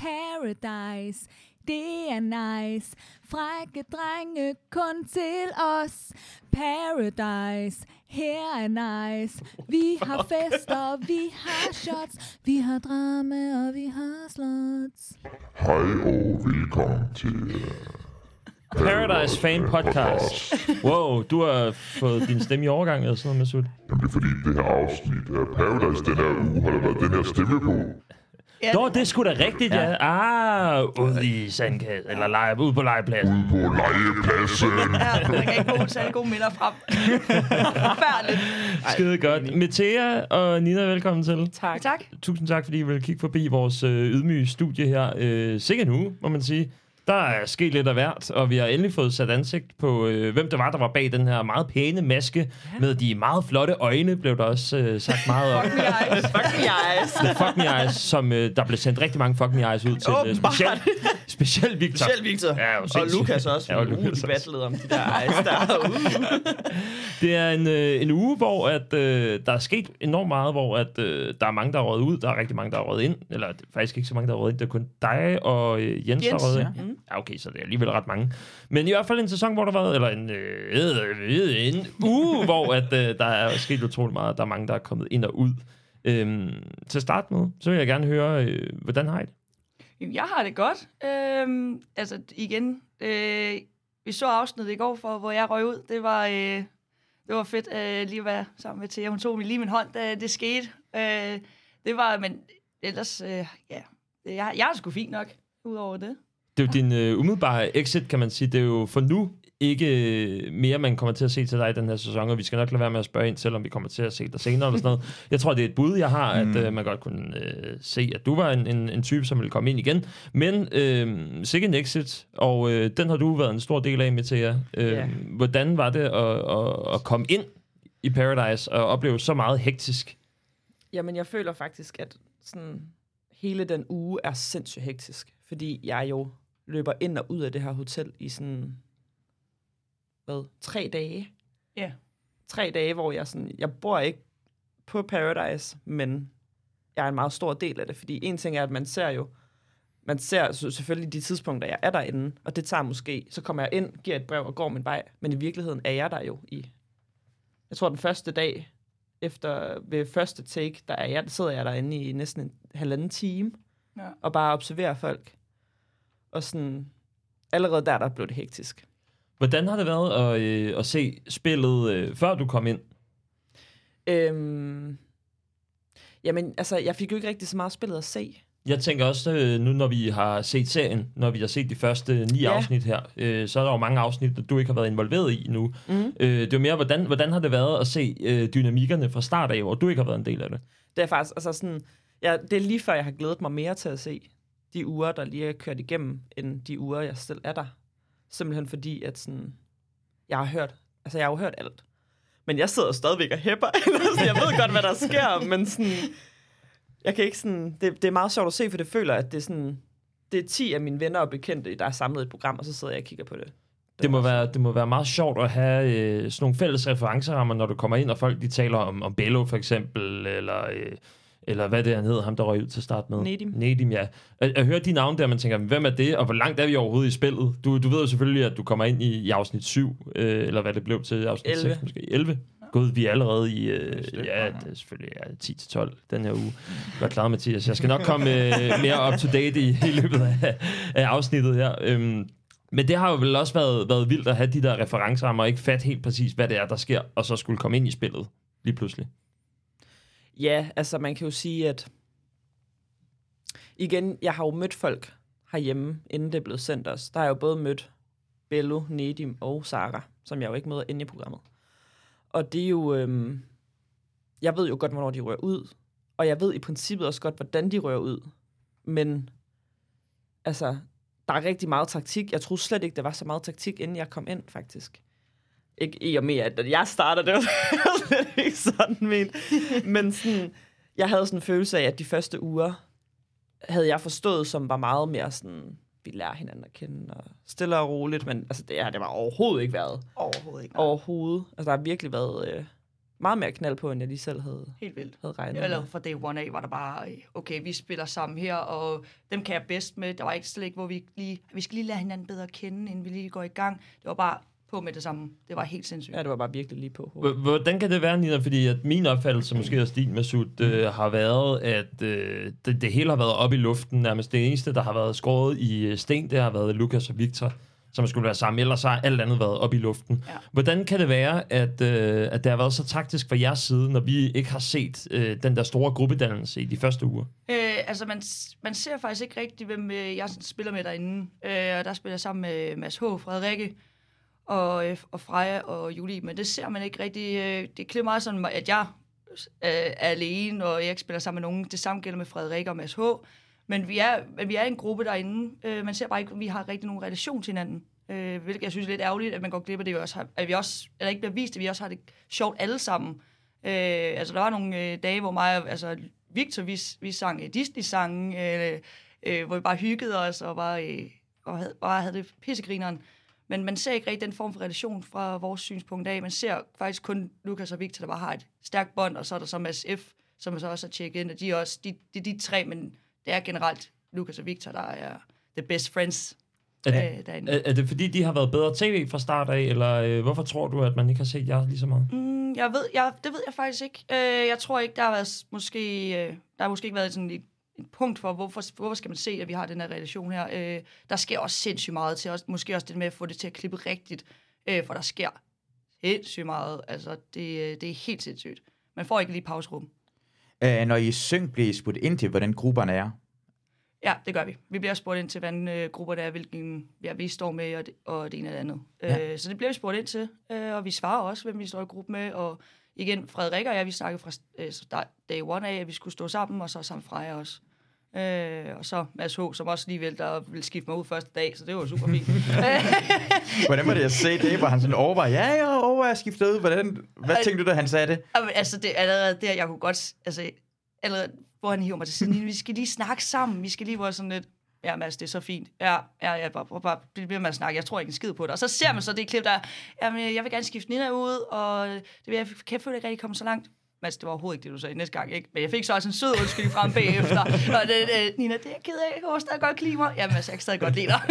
Paradise, det er nice. Frække drenge kun til os. Paradise, her er nice. Vi har fester, vi har shots. Vi har drama, og vi har slots. Hej og velkommen til øh, Paradise Fan Podcast. Wow, du har fået din stemme i overgang eller sådan noget, Masud. Jamen det er fordi det her afsnit af Paradise den her uge har der været den her stemme på. Ja, Nå, det er sgu da rigtigt, ja. Ah, ude i sandkassen, eller lege, ude på legepladsen. Ude på legepladsen. Ja, der kan ikke gode, særlig gode minder frem. Forfærdeligt. Skide godt. Metea og Nina, velkommen til. Tak. Tak. Tusind tak, fordi I vil kigge forbi vores øh, ydmyge studie her. Øh, sikkert nu, må man sige. Der er sket lidt af hvert, og vi har endelig fået sat ansigt på, øh, hvem det var, der var bag den her meget pæne maske, ja. med de meget flotte øjne, blev der også øh, sagt meget om. Fuck me eyes. Fuck me eyes. The Fuck Me Eyes, som øh, der blev sendt rigtig mange Fuck Me Eyes ud til. Øh, specielt, specielt Victor. Selv Victor. Ja, jo, og sindssygt. Lukas også. Ja, og Uh, Lukas de også. om de der ejs der. Uh. Det er en, øh, en uge, hvor at, øh, der er sket enormt meget, hvor at, øh, der er mange, der er røget ud, der er rigtig mange, der er røget ind, eller er faktisk ikke så mange, der er røget ind, det er kun dig og øh, Jens, Jens der er røget ja. ind. Ja, okay, så det er alligevel ret mange. Men i hvert fald en sæson, hvor der var, eller en, øh, øh, øh en uge, hvor at, øh, der er sket utrolig meget, der er mange, der er kommet ind og ud. Øhm, til at starte med, så vil jeg gerne høre, øh, hvordan har I det? Jamen, Jeg har det godt. Øhm, altså, igen, øh, vi så afsnittet i går, for, hvor jeg røg ud. Det var, øh, det var fedt øh, lige at være sammen med Thea. Hun tog mig lige min hånd, da det skete. Øh, det var, men ellers, øh, ja, jeg, jeg er sgu fint nok, udover det. Det er jo din øh, umiddelbare exit, kan man sige. Det er jo for nu ikke øh, mere, man kommer til at se til dig i den her sæson, og vi skal nok lade være med at spørge ind, selvom vi kommer til at se dig senere eller sådan noget. Jeg tror, det er et bud, jeg har, at øh, man godt kunne øh, se, at du var en, en, en type, som ville komme ind igen. Men øh, en exit, og øh, den har du været en stor del af, Mathia. Øh, Ja. Hvordan var det at, at, at komme ind i Paradise og opleve så meget hektisk? Jamen, jeg føler faktisk, at sådan, hele den uge er sindssygt hektisk. Fordi jeg jo løber ind og ud af det her hotel i sådan, hvad, tre dage? Ja. Tre dage, hvor jeg sådan, jeg bor ikke på Paradise, men jeg er en meget stor del af det. Fordi en ting er, at man ser jo, man ser så selvfølgelig de tidspunkter, jeg er derinde, og det tager måske, så kommer jeg ind, giver et brev og går min vej, men i virkeligheden er jeg der jo i, jeg tror den første dag, efter ved første take, der er jeg, sidder jeg derinde i næsten en halvanden time, Ja. og bare observerer folk. Og sådan, allerede der, der blev det hektisk. Hvordan har det været at, øh, at se spillet, øh, før du kom ind? Øhm, jamen, altså, jeg fik jo ikke rigtig så meget spillet at se. Jeg tænker også, øh, nu når vi har set serien, når vi har set de første ni ja. Afsnit her, øh, så er der jo mange afsnit, der du ikke har været involveret i nu. Mm. Øh, det er jo mere, hvordan, hvordan har det været at se øh, dynamikkerne fra start af, hvor du ikke har været en del af det? Det er faktisk, altså sådan, ja, det er lige før, jeg har glædet mig mere til at se de uger, der lige er kørt igennem, end de uger, jeg selv er der. Simpelthen fordi, at sådan, jeg har hørt, altså jeg har jo hørt alt. Men jeg sidder stadigvæk og hæpper. så altså, jeg ved godt, hvad der sker, men sådan, jeg kan ikke sådan, det, det er meget sjovt at se, for det føler, at det er sådan, det er 10 af mine venner og bekendte, der er samlet i et program, og så sidder jeg og kigger på det. Det må, være, det må være meget sjovt at have øh, sådan nogle fælles referencerammer, når du kommer ind, og folk de taler om, om Bello for eksempel, eller, øh, eller hvad det er, han hedder, ham der røg ud til start med. Nedim. Nedim, ja. At, at høre de navne der, man tænker, hvem er det, og hvor langt er vi overhovedet i spillet? Du, du ved jo selvfølgelig, at du kommer ind i, i afsnit 7, øh, eller hvad det blev til, afsnit 11. 6 måske. 11. Gud, vi er allerede i, øh, ja, det er selvfølgelig ja, 10-12 den her uge. Godt klaret, Mathias. Jeg skal nok komme øh, mere up-to-date i, i løbet af, af afsnittet her. Øhm, men det har jo vel også været, været vildt at have de der referencerammer, og ikke fatte helt præcis, hvad det er, der sker, og så skulle komme ind i spillet lige pludselig. Ja, altså man kan jo sige, at igen, jeg har jo mødt folk herhjemme, inden det blev sendt os. Der har jeg jo både mødt Bello, Nedim og Sara, som jeg jo ikke møder inde i programmet. Og det er jo, øhm, jeg ved jo godt, hvornår de rører ud, og jeg ved i princippet også godt, hvordan de rører ud. Men altså, der er rigtig meget taktik. Jeg troede slet ikke, der var så meget taktik, inden jeg kom ind, faktisk. Ikke i og med, at jeg starter, det var slet ikke sådan ment. Men sådan, jeg havde sådan en følelse af, at de første uger havde jeg forstået, som var meget mere sådan, vi lærer hinanden at kende, og stille og roligt, men altså, det, har det var overhovedet ikke været. Overhovedet ikke. nej. Overhovedet. Altså, der har virkelig været øh, meget mere knald på, end jeg lige selv havde, Helt vildt. havde regnet Eller med. fra day one af var der bare, okay, vi spiller sammen her, og dem kan jeg bedst med. Der var ikke slet ikke, hvor vi lige, vi skal lige lære hinanden bedre at kende, inden vi lige går i gang. Det var bare på med det samme. Det var helt sindssygt. Ja, det var bare virkelig lige på. Hvordan kan det være, Nina? Fordi at min opfattelse, måske også din, Masud, øh, har været, at øh, det, det hele har været op i luften. Nærmest det eneste, der har været skåret i øh, sten, det har været Lukas og Victor, som skulle være sammen. Ellers har alt andet været op i luften. Ja. Hvordan kan det være, at, øh, at det har været så taktisk fra jeres side, når vi ikke har set øh, den der store gruppedannelse i de første uger? Øh, altså, man, man ser faktisk ikke rigtigt, hvem øh, jeg spiller med derinde. Øh, og der spiller jeg sammen med Mads H., Frederikke og, øh, og Freja og Julie. Men det ser man ikke rigtig. Øh, det klæder meget sådan, at jeg øh, er alene, og jeg ikke spiller sammen med nogen. Det samme gælder med Frederik og Mads H. Men vi er, men vi er en gruppe derinde. Øh, man ser bare ikke, at vi har rigtig nogen relation til hinanden. Øh, hvilket jeg synes er lidt ærgerligt, at man går glip af det, vi også har, at vi også, eller ikke bliver vist, at vi også har det sjovt alle sammen. Øh, altså, der var nogle øh, dage, hvor mig og altså, Victor, vi, vi sang øh, Disney-sange, øh, øh, hvor vi bare hyggede os og bare, øh, og havde, bare havde det pissegrineren. Men man ser ikke rigtig den form for relation fra vores synspunkt af. Man ser faktisk kun Lukas og Victor, der bare har et stærkt bånd, og så er der så Mads F., som så også har tjekket ind, og de er også, de, de, de tre, men det er generelt Lukas og Victor, der er the best friends Er det, øh, derinde. er, er det fordi, de har været bedre tv fra start af, eller øh, hvorfor tror du, at man ikke har set jer lige så meget? Mm, jeg ved, jeg, det ved jeg faktisk ikke. Øh, jeg tror ikke, der har været måske, øh, der har måske ikke været sådan et, et punkt for, hvorfor, hvorfor skal man se, at vi har den her relation her. Øh, der sker også sindssygt meget til os. Måske også det med at få det til at klippe rigtigt, øh, for der sker sindssygt meget. Altså, det, øh, det er helt sindssygt. Man får ikke lige pauserum. Øh, når I syng, bliver I spurgt ind til, hvordan grupperne er. Ja, det gør vi. Vi bliver spurgt ind til, hvordan øh, grupper der er, hvilken ja, vi står med, og det, og det ene og det andet. Ja. Øh, så det bliver vi spurgt ind til, øh, og vi svarer også, hvem vi står i gruppe med. Og igen, Frederik og jeg, vi snakkede fra øh, day one af, at vi skulle stå sammen, og så sammen Freja også. Øh, og så Mads H., som også lige vælter og ville skifte mig ud første dag, så det var super fint. Hvordan var det at se det? Var han sådan overvejet, ja, jeg overvejer at skifte ud. Hvordan, hvad tænkte du, da han sagde det? Altså, det er allerede der, jeg kunne godt... Altså, allerede, hvor han hiver mig til siden, vi skal lige snakke sammen, vi skal lige være sådan lidt... Ja, Mads, det er så fint. Ja, ja, ja bare, bare, bare blive ved med at snakke. Jeg tror ikke en skid på det. Og så ser man så det klip, der er, jamen, jeg vil gerne skifte Nina ud, og det vil jeg, kan jeg føle ikke rigtig komme så langt. Mads, det var overhovedet ikke det, du sagde næste gang, ikke? Men jeg fik så også en sød undskyldning frem bagefter. Og det, det, Nina, det er jeg ked af. Jeg kan stadig godt lide mig. Jamen, altså, jeg kan stadig godt lide dig.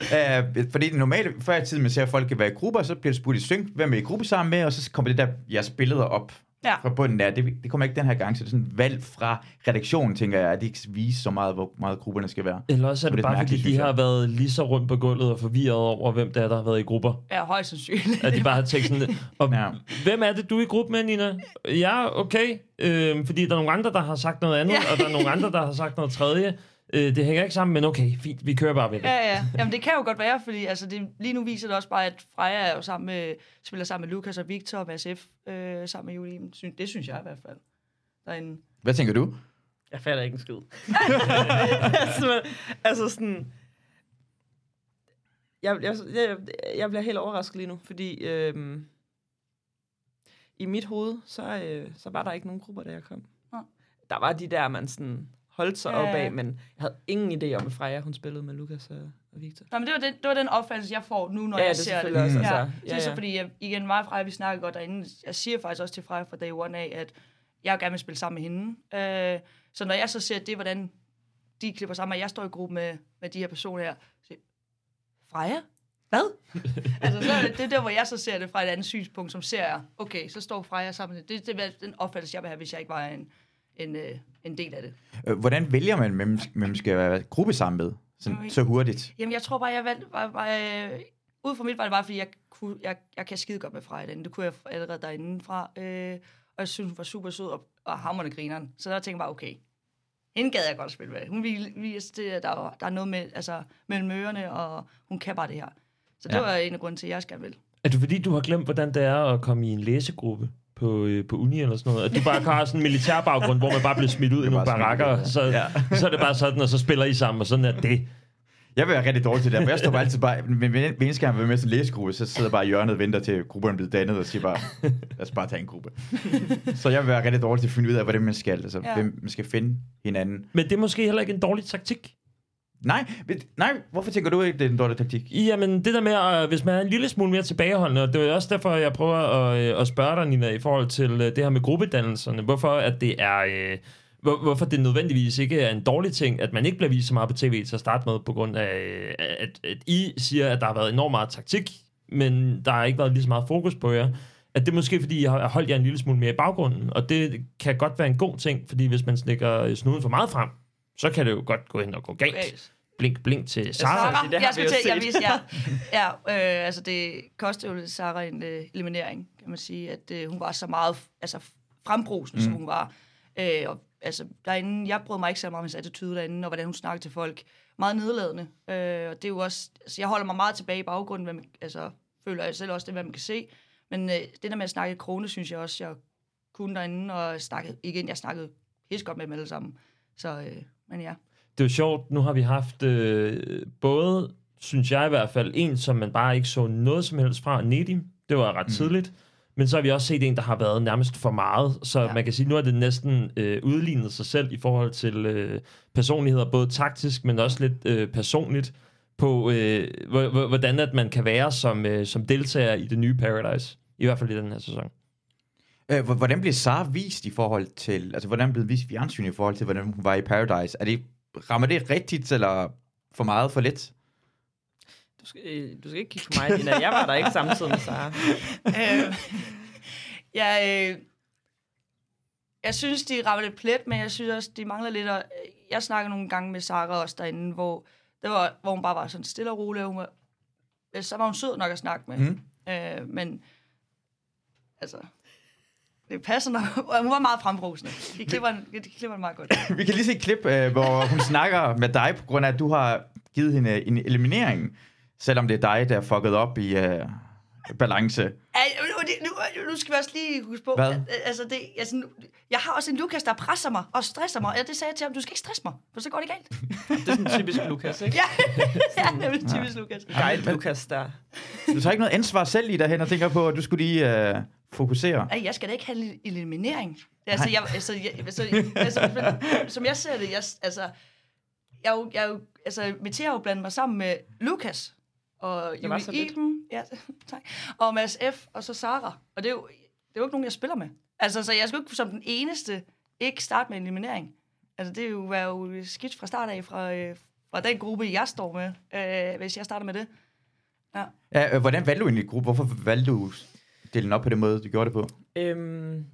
Uh, fordi det normale, før i tiden, man ser at folk kan være i grupper, så bliver det spurgt i synk, hvem er i gruppe sammen med, og så kommer det der, jeres billeder op Ja. fra bunden der. Det, det kommer ikke den her gang, så det er sådan valg fra redaktionen, tænker jeg, at de ikke viser så meget, hvor meget grupperne skal være. Eller også er Det det bare, fordi de har været lige så rundt på gulvet og forvirret over, hvem det er, der har været i grupper. Ja, højst sandsynligt. At de bare har tænkt sådan, og Ja. hvem er det, du er i gruppe med, Nina? Ja, okay. Øhm, fordi der er nogle andre, der har sagt noget andet, Ja. og der er nogle andre, der har sagt noget tredje. Øh, det hænger ikke sammen, men okay, fint, vi kører bare ved det. Ja, ja. Jamen, det kan jo godt være, fordi altså, det, lige nu viser det også bare, at Freja er jo sammen med, spiller sammen med Lukas og Victor og Mads F. Øh, sammen med Julie. Det synes jeg i hvert fald. Derinde. Hvad tænker du? Jeg fatter ikke en skid. altså, altså sådan... Jeg, jeg, jeg, jeg bliver helt overrasket lige nu, fordi øhm, i mit hoved, så, øh, så var der ikke nogen grupper, da jeg kom. Nå. Der var de der, man sådan holdt sig Ja, op ja. af, men jeg havde ingen idé om, at Freja, hun spillede med Lukas og, og Victor. Nå, men det var, den, det var den opfattelse, jeg får nu, når Ja, jeg det er ser det. også, Ja, altså, det er ja, så ja. fordi, jeg, igen, mig og Freja, vi snakker godt derinde. Jeg siger faktisk også til Freja fra day one af, at jeg gerne vil spille sammen med hende. Øh, så når jeg så ser det, hvordan de klipper sammen, og jeg står i gruppe med, med de her personer her, så Freja? Hvad? altså, så er det, det er der, hvor jeg så ser det fra et andet synspunkt, som ser okay, så står Freja sammen. Det, det er den opfattelse, jeg vil have, hvis jeg ikke var en, en, øh, en del af det. Øh, Hvordan vælger man, hvem, hvem skal være gruppe sammen med? Sådan, så hurtigt. Jamen, jeg tror bare, jeg valgte... Var, var, øh, ud fra mit var det bare, fordi jeg, kunne, jeg, jeg kan skide godt med Freja. Det kunne jeg allerede derinde fra. Øh, og jeg synes, hun var super sød og, og hammerende grineren. Så der tænkte jeg bare, okay, hende gad jeg godt spille med. Hun vise, det, der, der er noget med, altså, mellem ørerne, og hun kan bare det her. Så det Ja. ja. var en af grunden til, at jeg skal vil. Er det fordi, du har glemt, hvordan det er at komme i en læsegruppe på, øh, på uni eller sådan noget? At du bare har sådan en militær baggrund, hvor man bare bliver smidt ud i nogle barakker, ud, ja. så, Ja. så er det bare sådan, og så spiller I sammen, og sådan er det. Jeg vil være rigtig dårlig til det, for jeg står bare altid bare, men hver eneste gang jeg vil med en læsegruppe, så sidder jeg bare i hjørnet og venter til grupperne bliver dannet, og siger bare, lad os bare tage en gruppe. så jeg vil være rigtig dårlig til at finde ud af, hvordan man skal, altså, ja. hvem man skal finde hinanden. Men det er måske heller ikke en dårlig taktik. Nej, nej, hvorfor tænker du ikke, det er en dårlig taktik? Jamen, det der med, at hvis man er en lille smule mere tilbageholdende, og det er også derfor, jeg prøver at, øh, at spørge dig, Nina, i forhold til øh, det her med gruppedannelserne. Hvorfor at det er... Øh, hvor, hvorfor det nødvendigvis ikke er en dårlig ting, at man ikke bliver vist så meget på tv til at starte med, på grund af, øh, at, at I siger, at der har været enormt meget taktik, men der har ikke været lige så meget fokus på jer. At det er måske, fordi jeg har holdt jer en lille smule mere i baggrunden, og det kan godt være en god ting, fordi hvis man snikker snuden for meget frem, så kan det jo godt gå hen og gå galt. Blink, blink til Sara. Sarah. Sarah, det jeg jo til, jeg set. viser, ja, ja øh, altså det kostede jo Sarah en øh, eliminering, kan man sige, at øh, hun var så meget altså, frembrusende, mm. som hun var. Øh, og, altså, derinde, jeg brød mig ikke så meget om hendes attitude derinde, og hvordan hun snakkede til folk. Meget nedladende. Øh, og det er jo også, altså, jeg holder mig meget tilbage i baggrunden, hvad man, altså, føler jeg selv også det, hvad man kan se. Men øh, det der med at snakke i krone, synes jeg også, jeg kunne derinde, og snakkede, igen, jeg snakkede helt godt med dem alle sammen. Så, øh, men ja. Det er jo sjovt, nu har vi haft øh, både, synes jeg i hvert fald, en, som man bare ikke så noget som helst fra, Nedim. Det var ret tidligt. Men så har vi også set en, der har været nærmest for meget. Så ja. Man kan sige, nu er det næsten øh, udlignet sig selv i forhold til øh, personligheder, både taktisk, men også lidt øh, personligt, på øh, hvor- hvor- hvordan at man kan være som, øh, som deltager i det nye Paradise. I hvert fald i den her sæson. Øh, hvor- hvordan bliver Sara vist i forhold til, altså hvordan bliver vist fjernsyn i forhold til, hvordan hun var i Paradise? Er det, rammer det rigtigt, eller for meget, for lidt? Du skal, øh, du skal ikke kigge på mig, Nina. Jeg var der ikke samtidig med Sara. øh, jeg, øh, jeg synes, de rammer lidt plet, men jeg synes også, de mangler lidt. At, jeg snakker nogle gange med Sara også derinde, hvor, det var, hvor hun bare var sådan stille og rolig. og Hun var, så var hun sød nok at snakke med. Mhm. Øh, men altså, det passer nok. Hun var meget frembrusende. De klipper, den- de klipper meget godt. Vi kan lige se et klip, øh, hvor hun snakker med dig, på grund af, at du har givet hende en eliminering, selvom det er dig, der er fucket op i øh, balance. Nu, nu, skal vi også lige huske på, Hvad? altså det, altså, jeg har også en Lukas, der presser mig og stresser mig. Og det sagde jeg til ham, du skal ikke stresse mig, for så går det galt. Det er sådan typisk Lukas, ikke? Ja, ja nemlig typisk Lukas. Guide Lukas der. Du tager ikke noget ansvar selv i derhen og tænker på, at du skulle lige øh, fokusere. Ej, jeg skal da ikke have en eliminering. Altså, jeg, altså, jeg, altså, altså, men, som jeg ser det, jeg, altså, jeg, er jo- jeg, jo- altså, har jo blandet mig sammen med Lukas og Julie. Iben, ja, tak, og Mads F. og så Sara. Og det er, jo, det er jo ikke nogen, jeg spiller med. Altså, så jeg skal jo ikke som den eneste ikke starte med en eliminering. Altså, det er jo, var jo skidt fra start af, fra, øh, fra den gruppe, jeg står med, øh, hvis jeg starter med det. Ja, øh, hvordan valgte du egentlig gruppe? Hvorfor valgte du at dele den op på den måde, du gjorde det på? Øhm,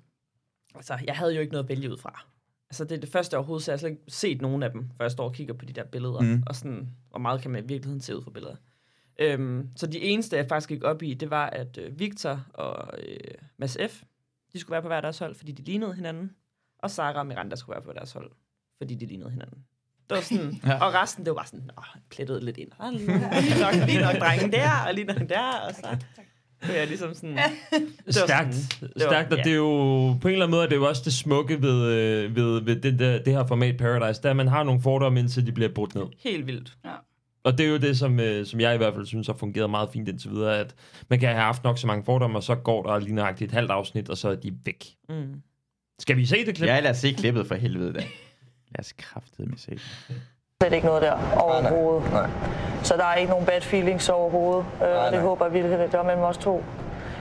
altså, jeg havde jo ikke noget at vælge ud fra. Altså, det er det første overhovedet, så jeg har slet ikke set nogen af dem, før jeg står og kigger på de der billeder. Mm. Og sådan, hvor meget kan man i virkeligheden se ud fra billeder. Øhm, så de eneste, jeg faktisk gik op i, det var, at øh, Victor og øh, Mads F., de skulle være på hver deres hold, fordi de lignede hinanden. Og Sara og Miranda skulle være på deres hold, fordi de lignede hinanden. Det var sådan, Ja. og resten, det var bare sådan, åh, plettet lidt ind. Ah, lige, nok, lige nok drengen der, og lige nok der, og så kunne jeg ligesom sådan... Stærkt. sådan- det var- Stærkt, og ja. det er jo på en eller anden måde, er det jo også det smukke ved, øh, ved, ved det, der, det her format Paradise, der at man har nogle fordomme, indtil de bliver brudt ned. Helt vildt. Og det er jo det, som, øh, som jeg i hvert fald synes har fungeret meget fint indtil videre, at man kan have haft nok så mange fordomme, og så går der lige nøjagtigt et halvt afsnit, og så er de væk. Mm. Skal vi se det klip? Ja, lad os se klippet for helvede da. Lad os kraftedeme se. Slet ikke noget der overhovedet. Nej. Så der er ikke nogen bad feelings overhovedet, øh, og det nej. håber jeg virkelig, at der er mellem os to.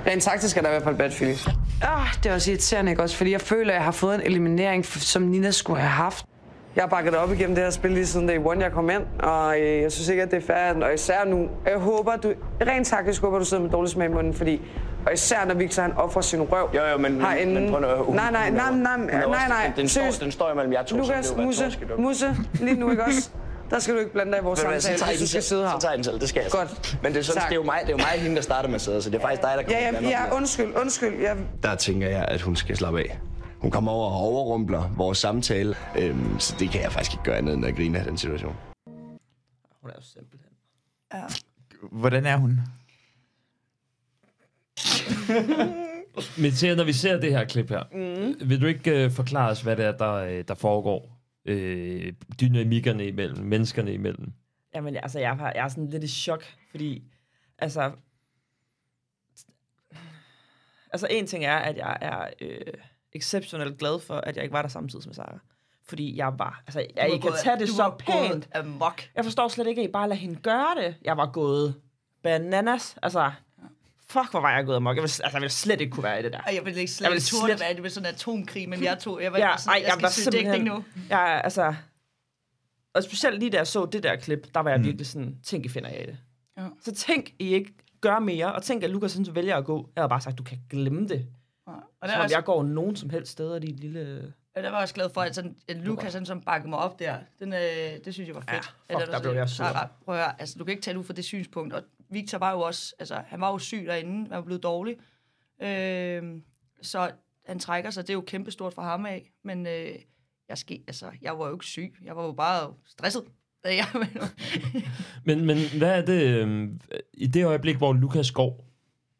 Rent taktisk er der i hvert fald bad feelings. Ah, det er også irriterende, ikke også? Fordi jeg føler, at jeg har fået en eliminering, som Nina skulle have haft. Jeg har bakket op igennem det her spil lige siden day one, jeg kom ind, og øh, jeg synes ikke, at det er fair, og især nu. Jeg håber, du, rent taktisk håber, du sidder med dårlig smag i munden, fordi, og især når Victor han offrer sin røv Jo, jo, men, men, herinde. men prøv nu, hun, nej, nej, nej, nej, nej, nej, nej, Den, står, den står imellem jer to, Lukas, er Musse. Musse, lige nu, ikke også? Der skal du ikke blande dig i vores så samtale, tager hvis du skal sidde her. Så tager I den selv, det skal jeg. så. Godt. Men det er, sådan, det er jo mig, det er jo mig hende, der starter med at sidde, så det er faktisk dig, der kommer Ja, ja, ja, undskyld, undskyld. Jeg, der tænker jeg, at hun skal slappe af. Hun kommer over og overrumpler vores samtale, øhm, så det kan jeg faktisk ikke gøre andet end at grine af den situation. Hun er jo simpelthen. Ja. Hvordan er hun? Men til, når vi ser det her klip her, mm. vil du ikke uh, forklare os, hvad det er, der, øh, der foregår? Øh, dynamikkerne imellem, menneskerne imellem. Jamen, altså, jeg, er, jeg er sådan lidt i chok, fordi, altså... Altså, en ting er, at jeg er øh, exceptionelt glad for, at jeg ikke var der samtidig med Sara. Fordi jeg var, altså, Du jeg var ikke kan gået- tage det du så var gået pænt. amok. Jeg forstår slet ikke, at I bare lader hende gøre det. Jeg var gået bananas. Altså, fuck, hvor var jeg gået amok. Jeg ville, altså, jeg ville slet ikke kunne være i det der. Jeg ville ikke slet Jeg jeg ville ville turde slet- være det med sådan en atomkrig, men jeg tog, jeg var Ja, ja, sådan, ej, jeg, jeg skal var søge dækning nu. Jeg, altså, og specielt lige da jeg så det der klip, der var jeg Mm. virkelig sådan, tænk, I finder af det. Ja. Så tænk, I ikke gør mere, og tænk, at Lukas sådan vælger at gå. Jeg havde bare sagt, du kan glemme det. Og Og der, så er om også, jeg går nogen som helst steder, de lille... ja, der var jeg også glad for, at, sådan, at Lukas han som bakkede mig op der. Den, øh, det synes jeg var fedt. Ja, At fuck, var der sådan, blev jeg sur. "Ah, ah, Prøv at høre, altså, du kan ikke tale ud fra det synspunkt. Og Victor var jo også, altså, han var jo syg derinde, han var blevet dårlig. Øh, så han trækker sig, det er jo kæmpestort for ham af. Men øh, jeg, ske, altså, jeg var jo ikke syg, jeg var jo bare stresset. Men, men hvad er det, øh, i det øjeblik, hvor Lukas går,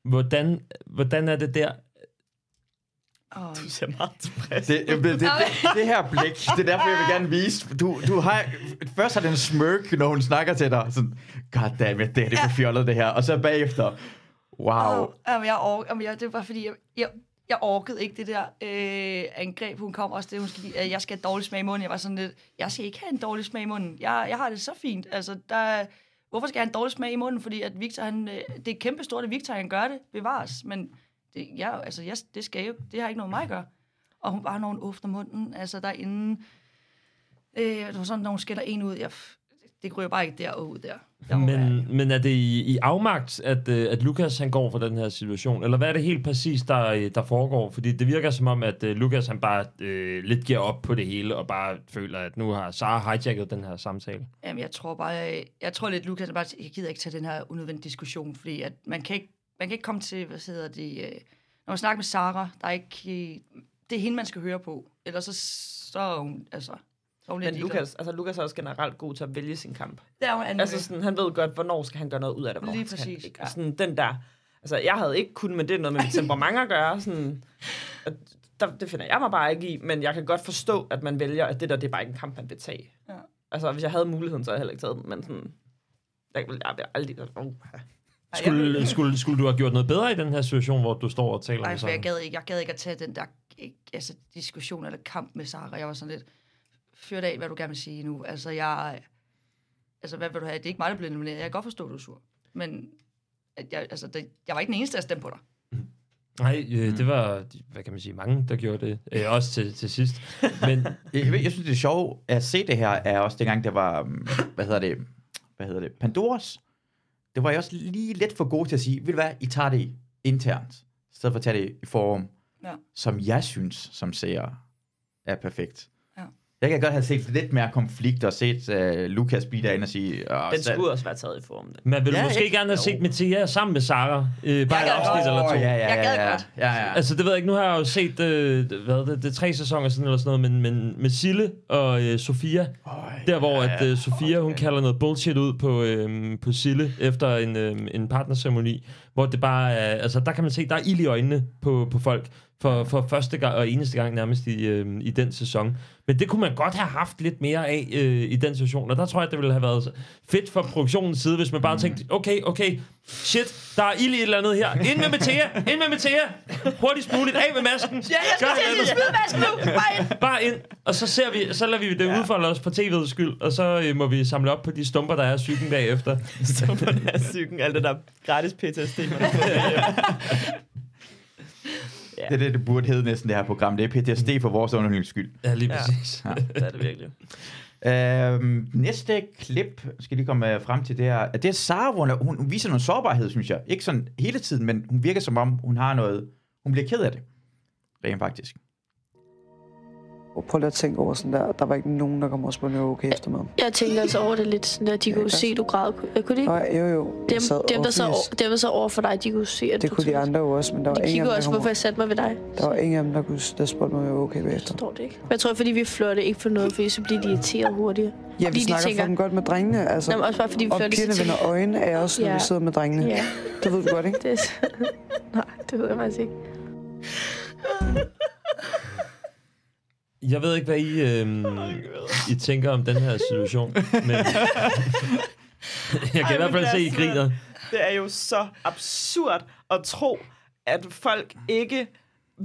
hvordan, hvordan er det der? Oh, Du ser meget tilfreds. Det, det, det, det, det her blik, det er derfor, jeg vil gerne vise. Du, du har, først har den smirk, når hun snakker til dig. Sådan, goddammit, det her det er for fjollet, det her. Og så bagefter, wow. Oh, jamen, jeg ork, jamen, jeg, det var fordi, jeg, jeg, jeg orkede ikke det der øh, angreb, hun kom også det, hun skal, at jeg skal have dårlig smag i munden. Jeg var sådan lidt, jeg skal ikke have en dårlig smag i munden. Jeg, jeg har det så fint. Altså, der, hvorfor skal jeg have en dårlig smag i munden? Fordi at Victor, han, øh, det er kæmpestort, at Victor han gør det, bevares. Men det, jeg, altså, jeg, det skal jo, det har ikke noget med mig at gøre. Og hun bare, hun åbner munden, altså derinde, øh, det var sådan, når hun skælder en ud, jeg, det ryger bare ikke der og ud der. der må være- Men, men er det i, i afmagt, at, øh, at Lukas han går for den her situation? Eller hvad er det helt præcis, der, øh, der foregår? Fordi det virker som om, at øh, Lukas han bare øh, lidt giver op på det hele, og bare føler, at nu har Sara hijacket den her samtale. Jamen, jeg tror bare, jeg, jeg tror lidt, Lukas er bare, jeg gider ikke tage den her unødvendige diskussion, fordi at man kan ikke, man kan ikke komme til, hvad hedder det, øh, når man snakker med Sara, der er ikke, øh, det er hende, man skal høre på, ellers så, så er hun, altså, så er hun Men. Lukas, altså Lukas er også generelt god til at vælge sin kamp. Det er hun Altså sådan, han ved godt, hvornår skal han gøre noget ud af det, hvornår Lige skal han præcis, ikke. ja. Og sådan den der, altså jeg havde ikke kun med det noget med mit temperament at gøre, sådan, at der, det finder jeg mig bare ikke i, men jeg kan godt forstå, at man vælger, at det der, det er bare ikke en kamp, man vil tage. Ja. Altså hvis jeg havde muligheden, så havde jeg heller ikke taget den, men sådan, jeg jeg vil aldrig, oh, Skulle, skulle, skulle du have gjort noget bedre i den her situation, hvor du står og taler Nej, med for jeg Sara? gad ikke, jeg gad ikke at tage den der ikke, altså, diskussion eller kamp med Sara. Jeg var sådan lidt, fyrt af, hvad du gerne vil sige nu. Altså, jeg, altså, hvad vil du have? Det er ikke mig, der bliver nomineret. Jeg kan godt forstå, at du er sur. Men at jeg, altså, det, jeg var ikke den eneste, der stemte på dig. Nej, øh, det var, hvad kan man sige, mange, der gjorde det. Øh, også til, til sidst. Men Jeg, ved- jeg synes, det er sjovt at se det her, er også dengang, der var, um, hvad hedder det, hvad hedder det, Pandoras. Det var jeg også lige lidt for god til at sige, ved du hvad, I tager det internt, i stedet for at tage det i forum, Ja. som jeg synes, som seer, er perfekt. Jeg kan godt have set lidt mere konflikt og set uh, Lukas blive derinde og sige... Uh, den skulle også være taget i form. Den. man ville Ja, måske ikke? gerne have set Mathia sammen med Sara. Øh, bare et gad afsnit godt. eller to. ja, ja, Jeg ja, gad ja, godt. ja, ja. Altså, det ved jeg ikke. Nu har jeg jo set, øh, hvad det, det er tre sæsoner siden eller sådan noget, men, men med Sille og øh, Sofia, der hvor at øh, Sofia, hun kalder noget bullshit ud på, øh, på Sille efter en, øh, en partnerceremoni, hvor det bare er, altså der kan man se, der er ild i øjnene på, på folk, for, for første gang og eneste gang nærmest i, øh, i den sæson. Men det kunne man godt have haft lidt mere af øh, i den situation, og der tror jeg, det ville have været fedt fra produktionens side, hvis man bare tænkte, okay, okay, shit, der er ild i et eller andet her. Ind med Mathia, ind med Mathia, hurtigst muligt, af med masken. Ja, jeg skal Gør til at smide masken nu! Bare ind! Bare ind, og så ser vi, så lader vi det ja. udfolde os for tv'ets skyld, og så øh, må vi samle op på de stumper, der er psyken bagefter. På den her psyken, alt det der gratis PTSD, man har Det er det, det burde hedde næsten det her program. Det er PTSD for vores underholdnings skyld. Ja, lige Ja. præcis. Ja. det er det virkelig. Øhm, næste klip skal lige komme øh, frem til det her. Det er Sara, hvor hun, hun viser noget sårbarhed, synes jeg. Ikke sådan hele tiden, men hun virker som om, hun har noget... Hun bliver ked af det. Rent faktisk. Og prøv lige at tænke over sådan der. Der var ikke nogen, der kom og spurgte, okay efter maden. Jeg tænker altså over det lidt sådan, at de kunne se, at du græd. Kunne kunne de ikke? Nå, jo, jo. Dem, Jeg sad dem, der så, dem, der så over for dig, de kunne se, at Det du kunne de andre jo også, men der var De ingen af dem, også, der, hvorfor jeg satte mig ved dig. der var ingen af dem, der, kunne, der spurgte mig, om jeg var okay bagefter. Forstår det ikke. Men jeg tror, fordi vi flirter ikke for noget, fordi så bliver de irriteret hurtigere. Ja, vi de snakker tænker- for dem godt med drengene. Altså, Nå, men også bare fordi vi og flirter pigerne vender tit. øjne af os, når Ja. vi sidder med drengene. Ja, Det ved du godt, ikke? det er... Nej, det ved jeg faktisk ikke. Jeg ved ikke, hvad I, øhm, I tænker om den her situation, men jeg kan Ej, i hvert fald se, I det er griner. Det er jo så absurd at tro, at folk ikke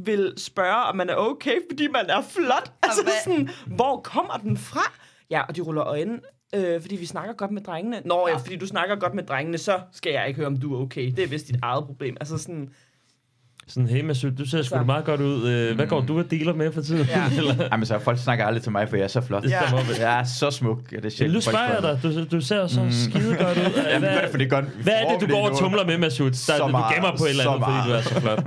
vil spørge, om man er okay, fordi man er flot. Altså sådan, hvor kommer den fra? Ja, og de ruller øjnene, øh, fordi vi snakker godt med drengene. Nå ja, fordi du snakker godt med drengene, så skal jeg ikke høre, om du er okay. Det er vist dit eget problem. Altså sådan, Sådan, hey Masud, du ser sgu da meget godt ud. Øh, Hvad går du og deler med for tiden? Ja. Eller? Jamen, så folk snakker aldrig til mig, for jeg er så flot. Vel. Jeg er så smuk. Ja, det er sjældent, nu spørger jeg dig. Du, du ser så skide godt ud. Jamen, Hvad, det er det, for det er godt. Hvad er det, du det går og tumler med, Masud? Der, Så du meget, gemmer på et eller andet, fordi du er så flot. Og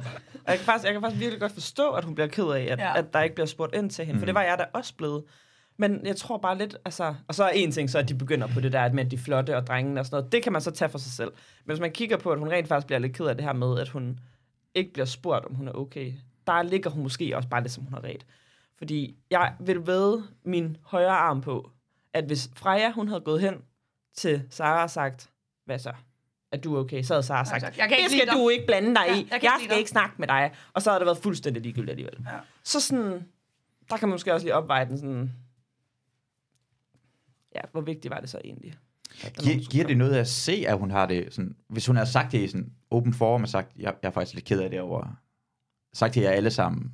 jeg kan, faktisk, jeg kan faktisk virkelig godt forstå, at hun bliver ked af, at, Ja. ja. at der ikke bliver spurgt ind til hende. Mm. For Mm. det var jeg da også blevet. Men jeg tror bare lidt, altså... Og så er en ting, så at de begynder på det der med at de er flotte og drengene og sådan noget. Det kan man så tage for sig selv. Men hvis man kigger på, at hun rent faktisk bliver lidt ked af det her med, at hun ikke bliver spurgt, om hun er okay. Der ligger hun måske også bare lidt, som hun har ret. Fordi jeg vil væde min højre arm på, at hvis Freja, hun havde gået hen til Sara og sagt, hvad så? at du er okay, så havde Sara sagt, "Jeg kan ikke det skal dig." du ikke blande dig Ja, i. jeg Jeg, skal ikke snakke med dig. Og så havde det været fuldstændig ligegyldigt alligevel. Ja. Så sådan, der kan man måske også lige opveje den sådan, ja, hvor vigtigt var det så egentlig? Der Giver, det noget at se, at hun har det sådan... Hvis hun har sagt det i sådan open forum og sagt, jeg, jeg er faktisk lidt ked af det over... Sagt til jer alle sammen.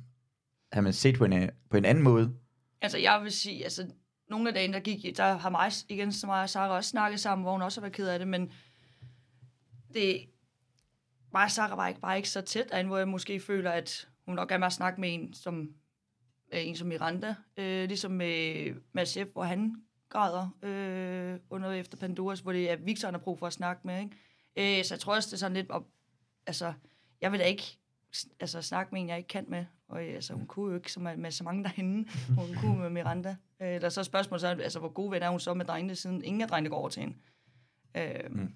Har man set på en, på en anden måde? Altså, jeg vil sige, altså, nogle af dagene, der gik, der har mig, igen, så mig og Sarah også snakket sammen, hvor hun også har været ked af det, men det, mig og Sarah var ikke, bare ikke så tæt derinde, hvor jeg måske føler, at hun nok gerne vil snakke med en som, øh, en som Miranda, øh, ligesom med Mads F., hvor han grader øh, under efter Pandoras, hvor det er Victor, han har brug for at snakke med, ikke? Øh, så jeg tror også, det er sådan lidt, op, altså, jeg vil da ikke altså, snakke med en, jeg ikke kan med. Og øh, altså, hun kunne jo ikke så med, med så mange derinde. Hun kunne med Miranda. Øh, der er så spørgsmålet, så, altså, hvor god ven er hun så med drengene, siden ingen af drengene går over til hende. Øh, mm.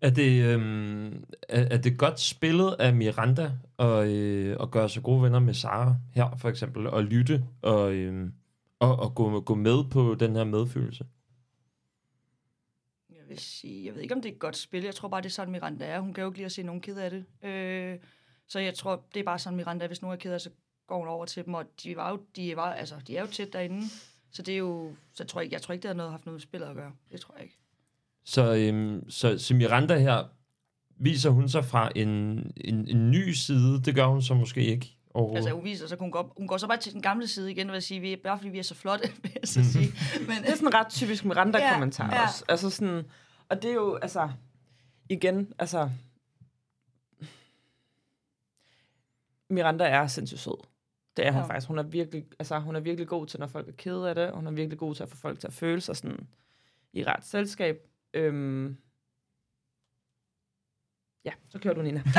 Er det, øhm, er, er det godt spillet af Miranda at, øh, at gøre sig gode venner med Sara her, for eksempel, og lytte og, øh, og, og gå, gå med på den her medfølelse? Jeg vil sige, jeg ved ikke, om det er et godt spil. Jeg tror bare, det er sådan, Miranda er. Hun kan jo ikke lide at se nogen ked af det. Øh, så jeg tror, det er bare sådan, Miranda er. Hvis nogen er ked af så går hun over til dem. Og de, var jo, de, var, altså, de er jo tæt derinde. Så det er jo... Så jeg tror ikke, jeg tror ikke det har noget, haft noget med spillet at gøre. Det tror jeg ikke. Så, øhm, så, så Miranda her, viser hun sig fra en, en, en ny side? Det gør hun så måske ikke. Altså, hun viser, så hun går, hun går så bare til den gamle side igen, og sige, vi er, bare fordi vi er så flotte, vil jeg så sige. Men, Det er sådan ret typisk Miranda-kommentar Ja, ja, ja. også. Altså sådan, og det er jo, altså, igen, altså, Miranda er sindssygt sød. Det er hun Ja. faktisk. Hun er, virkelig, altså, hun er virkelig god til, når folk er kede af det, hun er virkelig god til at få folk til at føle sig sådan i ret selskab. Øhm, ja, så kører du, Nina.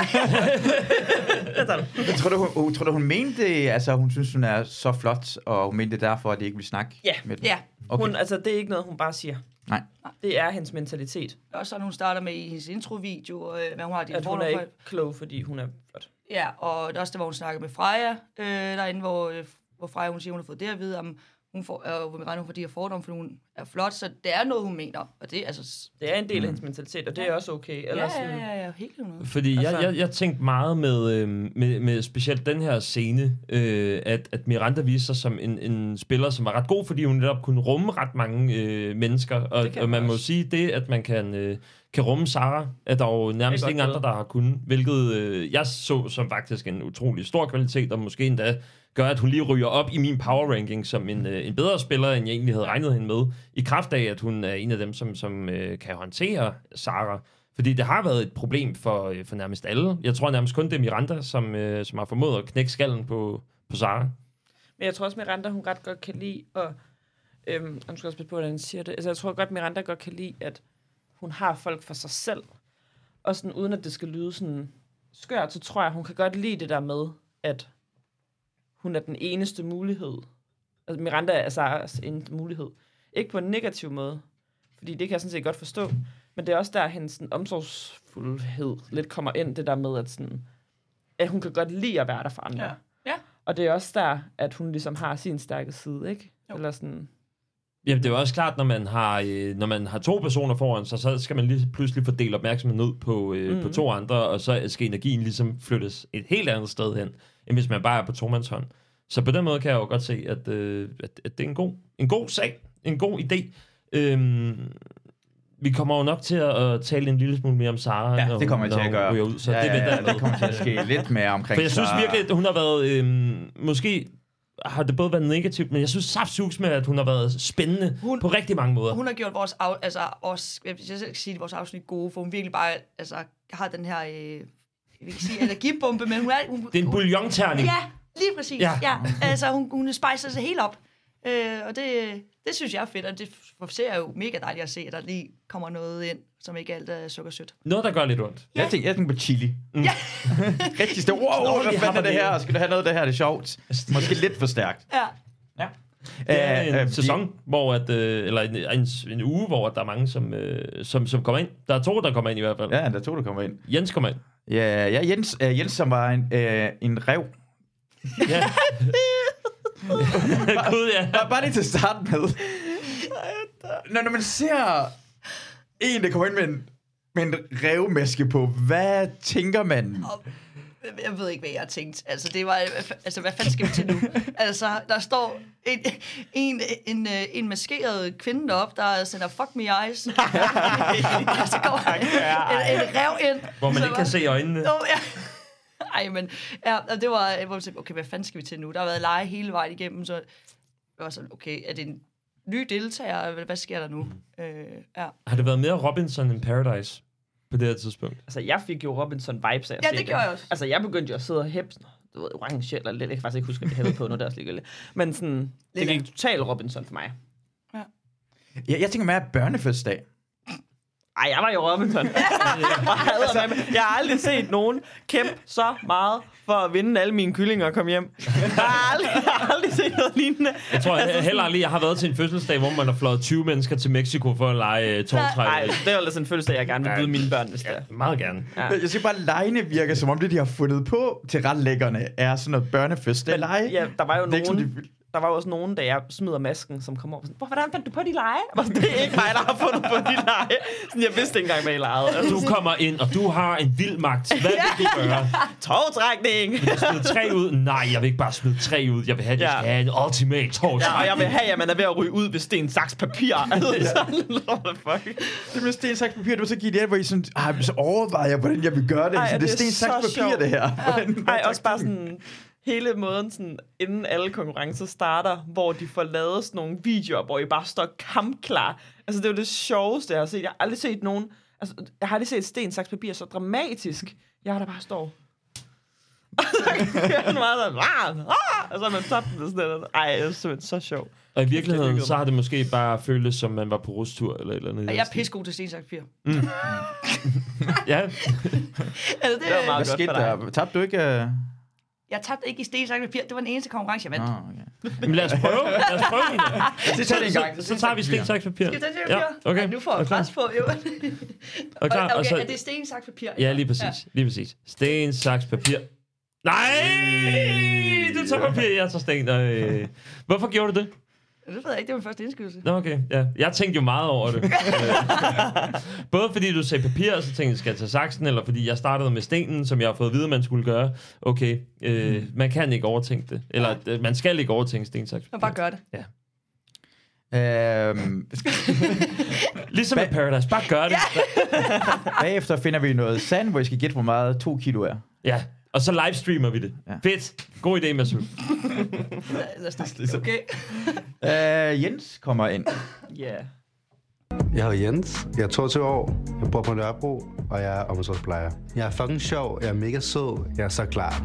Jeg tror, du, hun, hun, tror du, hun mente det, altså hun synes, hun er så flot, og hun mente det derfor, at de ikke vil snakke Ja. med dem? ja, Okay. Hun, altså, det er ikke noget, hun bare siger. Nej. Det er hendes mentalitet. det også sådan, hun starter med i hendes introvideo, øh, hvad hun har de At hun er ikke klog, fordi hun er flot. Ja, og det er også det, hvor hun snakker med Freja øh, derinde, hvor, øh, hvor Freja hun siger, hun har fået det at vide, om hun får, øh, hvor Miranda hun får de her fordomme, fordi hun er flot, så det er noget, hun mener, og det er altså... Det er en del af hendes mentalitet, og det er også okay. Ja, Ellers ja, sådan- ja, ja, helt noget. Fordi altså, jeg, jeg, jeg tænkte meget med, øh, med, med specielt den her scene, øh, at, at Miranda viser sig som en, en spiller, som var ret god, fordi hun netop kunne rumme ret mange øh, mennesker. Og, og man må også. sige, det at man kan, øh, kan rumme Sara, er der jo nærmest ingen andre, der har kunnet. Hvilket øh, jeg så som faktisk en utrolig stor kvalitet, og måske endda gør, at hun lige ryger op i min power ranking som en, øh, en bedre spiller, end jeg egentlig havde regnet hende med. I kraft af, at hun er en af dem, som, som øh, kan håndtere Sara. Fordi det har været et problem for, øh, for nærmest alle. Jeg tror nærmest kun, det er Miranda, som, øh, som har formået at knække skallen på, på Sara. Men jeg tror også, Miranda, hun ret godt kan lide, og øhm, og nu skal også på, hvordan jeg siger det. Altså, jeg tror godt, Miranda godt kan lide, at hun har folk for sig selv. Og sådan, uden at det skal lyde sådan skørt, så tror jeg, hun kan godt lide det der med, at hun er den eneste mulighed. Altså, Miranda er Saras eneste mulighed. Ikke på en negativ måde, fordi det kan jeg sådan set godt forstå. Men det er også der, hendes sådan, omsorgsfuldhed lidt kommer ind, det der med, at, sådan, at hun kan godt lide at være der for andre. Ja. Ja. Og det er også der, at hun ligesom har sin stærke side, ikke? Jo. Eller sådan... Jamen, det er jo også klart, når man har, øh, når man har to personer foran sig, så skal man lige pludselig fordele opmærksomheden ud på, øh, mm. på to andre, og så skal energien ligesom flyttes et helt andet sted hen, end hvis man bare er på tomandshånd. Så på den måde kan jeg jo godt se, at, øh, at, at det er en god, en god sag, en god idé. Øhm, vi kommer jo nok til at, tale en lille smule mere om Sara, Ja, når det kommer hun- jeg til at gøre. Ud, så ja, det ja, ja, jeg med. det kommer til at ske lidt mere omkring For jeg synes virkelig, at hun har været... Øhm, måske har det både været negativt, men jeg synes saftsugs med, at hun har været spændende hun, på rigtig mange måder. Hun har gjort vores, af, altså, os, jeg vil ikke sige det, vores afsnit gode, for hun virkelig bare altså, har den her, øh, jeg vil ikke sige energibombe, men hun er... Hun, Det er en bouillonterning. Ja, lige præcis. Ja. Ja. ja altså, hun, hun spejser sig helt op. Øh, og det, det synes jeg er fedt, og det ser jo mega dejligt at se, at der lige kommer noget ind, som ikke alt er sukkersødt. Noget, der gør lidt ondt. Jeg tænker, jeg tænker på chili. Mm. Ja. Rigtig stort. Wow, hvad de fanden er det det her? Skal du have noget af det her? Det er sjovt. Måske lidt for stærkt. Ja. Det er Øh, en øh, sæson, hvor at, øh, eller en, en, en uge, hvor der er mange, som, øh, som, som kommer ind. Der er to, der kommer ind i hvert fald. Ja, der er to, der kommer ind. Jens kommer ind. Ja, ja Jens, uh, Jens som var en, uh, en rev. Ja. Gud, ja. Bare, bare lige til at starte med. Når, når man ser en, der kommer ind med en, med en revmaske på, hvad tænker man? Jeg ved ikke, hvad jeg har tænkt. Altså, det var, altså hvad fanden skal vi til nu? altså, der står en, en, en, øh, en maskeret kvinde op, der sender fuck me eyes. så kommer en, en rev ind. Hvor man ikke kan var- se øjnene. Nå, ja. Ej, men ja, og det var, hvor man tænkte, okay, hvad fanden skal vi til nu? Der har været lege hele vejen igennem, så jeg var sådan, okay, er det en ny deltager? Hvad sker der nu? Øh, ja. Har det været mere Robinson end Paradise på det her tidspunkt? Altså, jeg fik jo Robinson-vibes af at Ja, se det gjorde jeg også. Altså, jeg begyndte jo at sidde og hæppe du ved, orange eller lidt. Jeg kan faktisk ikke huske, hvad jeg hævede på nu, der er også ligegyldigt. Men sådan, det gik totalt Robinson for mig. Jeg, jeg tænker mere børnefødselsdag. Ej, jeg var jo Robinson. altså, jeg har aldrig set nogen kæmpe så meget for at vinde alle mine kyllinger og komme hjem. Jeg har aldrig, jeg har aldrig set noget lignende. Jeg tror altså, heller aldrig, jeg har været til en fødselsdag, hvor man har flået 20 mennesker til Mexico for at lege uh, tårtræ. Nej, det er jo sådan en følelse, jeg gerne vil byde mine børn, hvis det er. Meget gerne. Ja. Jeg synes bare, at lejene virker, som om det, de har fundet på til retlæggerne, er sådan noget børnefødselsdag. Leje. Ja, der var jo er nogen, sådan, der var jo også nogen, da jeg smider masken, som kom over og sådan, "Hvor- hvordan fandt du på de lege? Jeg var sådan, Det er ikke mig, der har fundet på de lege. Sådan, jeg vidste ikke engang, hvad I legede. Altså, Du kommer ind, og du har en vild magt. Hvad vil du gøre? Tårtrækning! Vil du smide tre ud? Nej, jeg vil ikke bare smide tre ud. Jeg vil have, Ja. skal have en ultimate Ja, tårtrækning. og jeg vil have, at man er ved at ryge ud ved sten, saks, papir. Altså, sådan, what the fuck? Det med sten, saks, papir, du så give det her, hvor I sådan, så overvejer jeg, hvordan jeg vil gøre det. Ej, så det er det er sten, saks, så papir, det her. Ej, også bare sådan hele måden, sådan, inden alle konkurrencer starter, hvor de får lavet sådan nogle videoer, hvor I bare står kampklar. Altså, det er jo det sjoveste, jeg har set. Jeg har aldrig set nogen... Altså, jeg har aldrig set sten, saks, papir så dramatisk. Jeg har der bare står... Jeg er meget sådan, "Ah, ah," og så er man tabt det sådan noget. Ej, det er simpelthen så sjovt. Og i virkeligheden, så har det måske bare føltes, som man var på rustur eller et eller andet. Og jeg er pissegod til stensakspir. Ja, Altså, det, Det var meget Hvad godt skete for dig. der? Tabte du ikke? Uh... jeg tabte ikke i stensakspir. Det var den eneste konkurrence, jeg vandt. Oh, okay. men lad os prøve. Lad os prøve. Det tager det en Så, gang. så, så tager vi sten, saks, papir. Skal vi tage det, Ja, papir? okay. Ej, nu får jeg pres på, jo. Er du klar? Okay, Og så- er det sten, saks, papir? Ja, lige præcis. Ja. Lige præcis. Sten, saks, papir. Nej! Du tager papir, jeg tager sten. Øh. Hvorfor gjorde du det? Det ved jeg ikke, det var min første indskydelse. Nå, okay. Ja. Jeg tænkte jo meget over det. Øh, Både fordi du sagde papir, og så tænkte jeg, skal jeg tage saksen, eller fordi jeg startede med stenen, som jeg har fået at vide, man skulle gøre. Okay, øh, man kan ikke overtænke det. Eller øh, man skal ikke overtænke sten, saks, papir. bare gør det. Øhm, Ligesom med Paradise. Bare gør det. bagefter finder vi noget sand, hvor I skal gætte, hvor meget to kilo er. Ja. Og så livestreamer vi det. Ja. Fedt. God idé, Masu. Lad os snakke. Okay. Uh, Jens kommer ind. Ja. Yeah. Jeg hedder Jens, jeg er 22 år, jeg bor på Nørrebro, og jeg er omsorgsplejer. Jeg er fucking sjov, jeg er mega sød, jeg er så klar.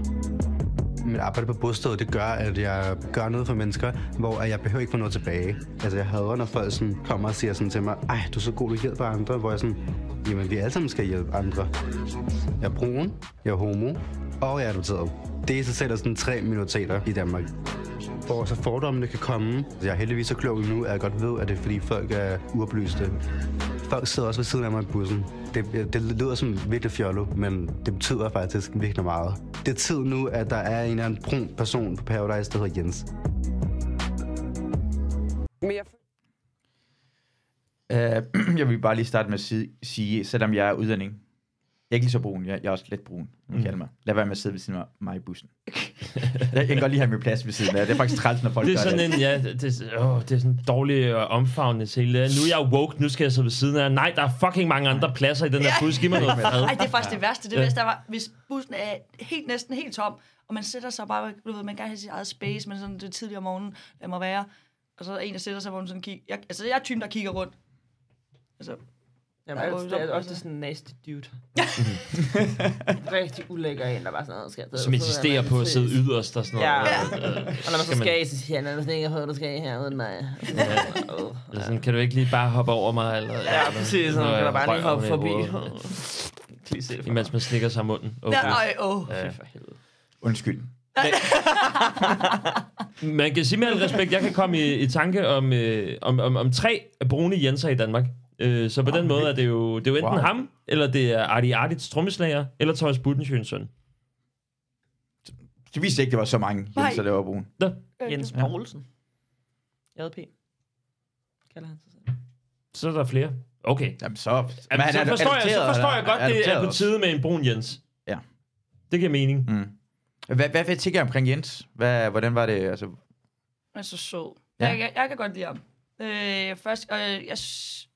Mit arbejde på bostedet, det gør, at jeg gør noget for mennesker, hvor jeg behøver ikke få noget tilbage. Altså, jeg hader, når folk sådan kommer og siger sådan til mig, ej, du er så god, du hjælper andre, hvor jeg sådan, jamen, vi alle sammen skal hjælpe andre. Jeg er brun, jeg er homo, og jeg er adopteret. Det i sig selv er sådan tre minoriteter i Danmark. Hvor så fordommene kan komme. Altså, jeg er heldigvis så klog nu, at jeg godt ved, at det er fordi folk er uoplyste. Folk sidder også ved siden af mig i bussen. Det, det lyder som virkelig fjollet, men det betyder faktisk virkelig meget. Det er tid nu, at der er en eller anden brun person på Paradise, der hedder Jens. Men jeg Uh, jeg vil bare lige starte med at sige, sige, selvom jeg er udlænding, Jeg er ikke lige så brun. Jeg, jeg er også lidt brun. Mm. Mm. mig. Lad være med at sidde ved siden af mig i bussen. jeg kan godt lige have min plads ved siden af. Det er faktisk træls, når folk Det er gør sådan en, ja, det, det, åh, det er sådan en dårlig øh, omfavnende til. Nu er jeg woke, nu skal jeg sidde ved siden af. Nej, der er fucking mange andre pladser i den der bus. Giv mig noget fred. Ej, det er faktisk det værste. Det Ja. værste der var, hvis bussen er helt, næsten helt tom, og man sætter sig bare, du ved, man kan have sit eget space, men sådan det er tidligere om morgenen, lad mig være. Og så er der en, der sætter sig, hvor man sådan kigger. Jeg, altså, jeg er typen, der kigger rundt. Altså, Jamen, der er altså, jo- det også sådan en nasty dude. Rigtig ulækker en, der bare sådan noget skal jeg Som insisterer på at sidde yderst og sådan noget. Ja. Øh, øh, Og når man så skal så siger han, at det ikke er du skal her uden mig. Ja. Eller sådan, kan du ikke lige bare hoppe over mig? Eller, Ja, præcis. Så Nå, kan jeg du bare lige hoppe forbi. hovedet. Lige se det for Imens man slikker sig munden. Ja, ej, åh. Ja. for helvede. Undskyld. Man kan sige med al respekt, jeg kan komme i, i tanke om, øh, om, om, om tre brune Jenser i Danmark. Øh, så på den måde er det jo, det er jo enten Wow. ham, eller det er Artie Artits trommeslager, eller Thomas Budensjøens søn. Det viste ikke, det var så mange Nej. Jenser, der var brun. Da. Jens Ja. Poulsen. JP. Kalder han sig selv. Så er der flere. Okay. Jamen så... Jamen, han så, er forstår jeg, så forstår jeg godt, det er på tide med en brun Jens. Ja. Det giver mening. Mm. Hvad, hvad, hvad tænker jeg omkring Jens? Hvad, hvordan var det? Altså, Han er så sød. Ja. Ja. Jeg, jeg, jeg kan godt lide ham. Øh, først, øh, jeg,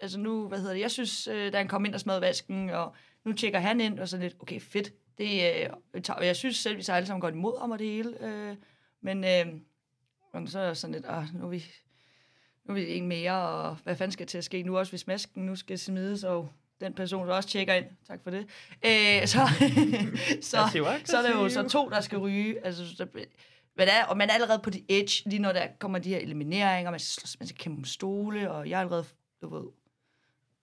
altså nu, hvad hedder det, jeg synes, øh, da han kom ind og smadrede vasken, og nu tjekker han ind, og sådan lidt, okay, fedt. Det, øh, tager- og jeg synes selv, vi så alle sammen godt imod ham og det hele. Øh, men, øh, men så er sådan lidt, ah, nu er vi, nu er vi en mere, og hvad fanden skal til at ske nu også, hvis masken nu skal smides, og den person, der også tjekker ind, tak for det, øh, så, så, Passiv så er der jo så to, der skal ryge. Altså, så, men er, og man er allerede på de edge, lige når der kommer de her elimineringer, man skal, man skal kæmpe om stole, og jeg har allerede, du ved,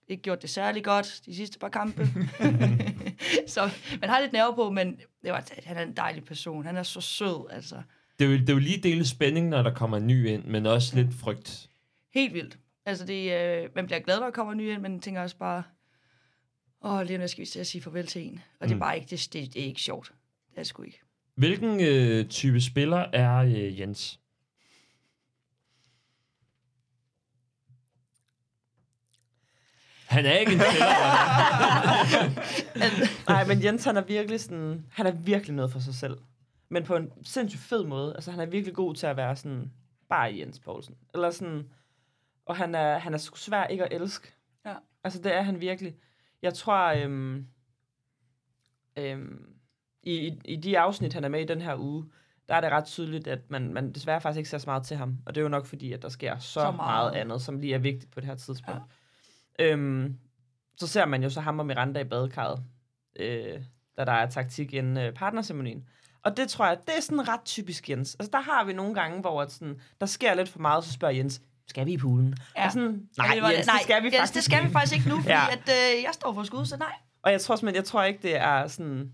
ikke gjort det særlig godt de sidste par kampe. så man har lidt nerve på, men det var, han er en dejlig person. Han er så sød, altså. Det er, jo, det er jo lige dele spænding, når der kommer en ny ind, men også lidt frygt. Helt vildt. Altså, det, øh, man bliver glad, når der kommer en ny ind, men tænker også bare, åh, lige nu skal vi til at sige farvel til en. Og det er Mm. bare ikke, det, det, det er ikke sjovt. Det er sgu ikke. Hvilken øh, type spiller er øh, Jens? Han er ikke en spiller. Nej, men Jens, han er virkelig sådan... Han er virkelig noget for sig selv. Men på en sindssygt fed måde. Altså, han er virkelig god til at være sådan... Bare Jens Poulsen. Eller sådan... Og han er, han er sgu svær ikke at elske. Ja. Altså, det er han virkelig. Jeg tror... Øhm, øhm, i, i, I de afsnit, han er med i den her uge, der er det ret tydeligt, at man, man desværre faktisk ikke ser så meget til ham. Og det er jo nok fordi, at der sker så, Så meget. meget. andet, som lige er vigtigt på det her tidspunkt. Ja. Øhm, så ser man jo så ham og Miranda i badekarret, øh, da der er taktik inden øh, partnerceremonien. Og det tror jeg, det er sådan ret typisk Jens. Altså der har vi nogle gange, hvor at sådan, der sker lidt for meget, så spørger Jens, skal vi i poolen? Ja. Og sådan, nej, Ja, det Jens, nej, det skal vi Jens, faktisk det skal vi faktisk ikke nu, fordi Ja. at, øh, jeg står for skud, så nej. Og jeg tror simpelthen, jeg tror ikke, det er sådan...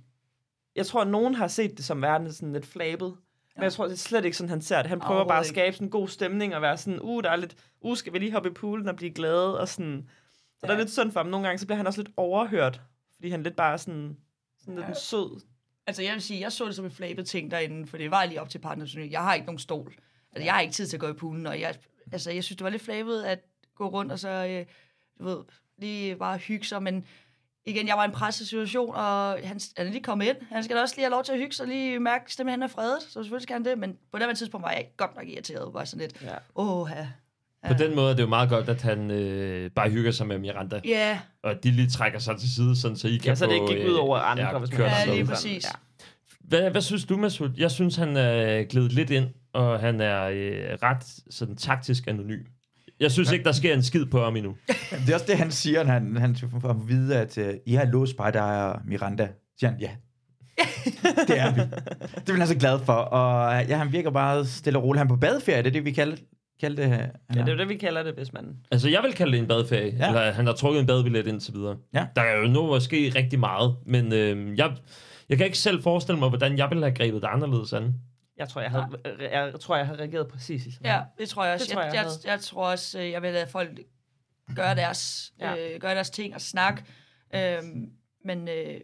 Jeg tror, at nogen har set det som værende sådan lidt flabet. Men jeg tror, det er slet ikke sådan, han ser det. Han prøver bare at skabe sådan en god stemning og være sådan, uh, der er lidt, uh, skal vi lige hoppe i poolen og blive glade og sådan. Så ja. der er lidt synd for ham. Nogle gange, så bliver han også lidt overhørt, fordi han lidt bare sådan, sådan lidt Ja. en sød. Altså, jeg vil sige, jeg så det som en flabet ting derinde, for det var lige op til partnerturné. Jeg har ikke nogen stol. Altså, jeg har ikke tid til at gå i poolen, og jeg, altså, jeg synes, det var lidt flabet at gå rundt og så, øh, du ved, lige bare hygge sig, men igen, jeg var i en presset situation, og han, han er lige kommet ind. Han skal da også lige have lov til at hygge sig, og lige mærke, at stemmen han er fredet, så selvfølgelig skal han det, men på det her tidspunkt var jeg godt nok irriteret, var sådan lidt, ja. åh, ja. På den måde er det jo meget godt, at han øh, bare hygger sig med Miranda. Ja. Og at de lige trækker sig til side, sådan, så I kan så det ikke gik ud over andre, hvis man- Ja, lige præcis. Ja. Hvad, hvad synes du, Masud? Jeg synes, han er glædet lidt ind, og han er øh, ret sådan taktisk anonym. Jeg synes ikke, der sker en skid på ham endnu. det er også det, han siger, når han, han får at vide, at uh, I har låst bare der er Miranda. Siger han, ja. det er vi. Det er han så glad for. Og ja, han virker bare stille og roligt. Han er på badeferie, det er det, vi kalder, kalder det. Ja, det er jo det, vi kalder det, hvis man... Altså, jeg vil kalde det en badeferie. Ja. Eller han har trukket en badebillet indtil videre. Ja. Der er jo nu at ske rigtig meget, men øh, jeg, jeg kan ikke selv forestille mig, hvordan jeg ville have grebet det anderledes an. Jeg tror, jeg, havde, jeg, tror, jeg havde reageret præcis sådan Ja, det tror jeg også. Det tror jeg, jeg, jeg, jeg jeg, jeg tror også, øh, jeg vil lade folk gøre deres, ja. øh, gøre deres ting og snakke. Øhm, men øh,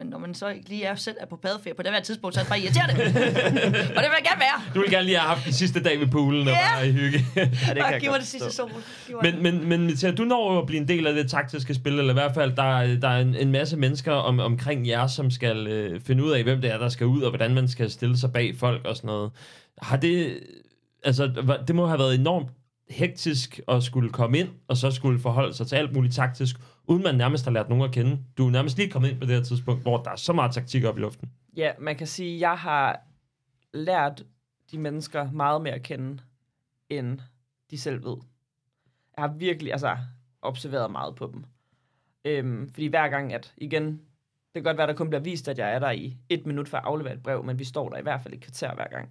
Men når man så ikke lige er selv er på badeferie på det her tidspunkt, så er det bare irriterende. og det vil jeg gerne være. Du vil gerne lige have haft den sidste dag ved poolen og bare i hygge. Ja, det kan Bare giv mig det sidste sol. Men, men, men Mathia, du når jo at blive en del af det taktiske spil, eller i hvert fald, der, er- der er en, en masse mennesker om, omkring jer, som skal øh, finde ud af, hvem det er, der skal ud, og hvordan man skal stille sig bag folk og sådan noget. Har det... Altså, det må have været enormt hektisk at skulle komme ind, og så skulle forholde sig til alt muligt taktisk, uden man nærmest har lært nogen at kende. Du er nærmest lige kommet ind på det her tidspunkt, hvor der er så meget taktik op i luften. Ja, man kan sige, at jeg har lært de mennesker meget mere at kende, end de selv ved. Jeg har virkelig altså, observeret meget på dem. Øhm, fordi hver gang, at igen, det kan godt være, der kun bliver vist, at jeg er der i et minut for at aflevere et brev, men vi står der i hvert fald et kvarter hver gang.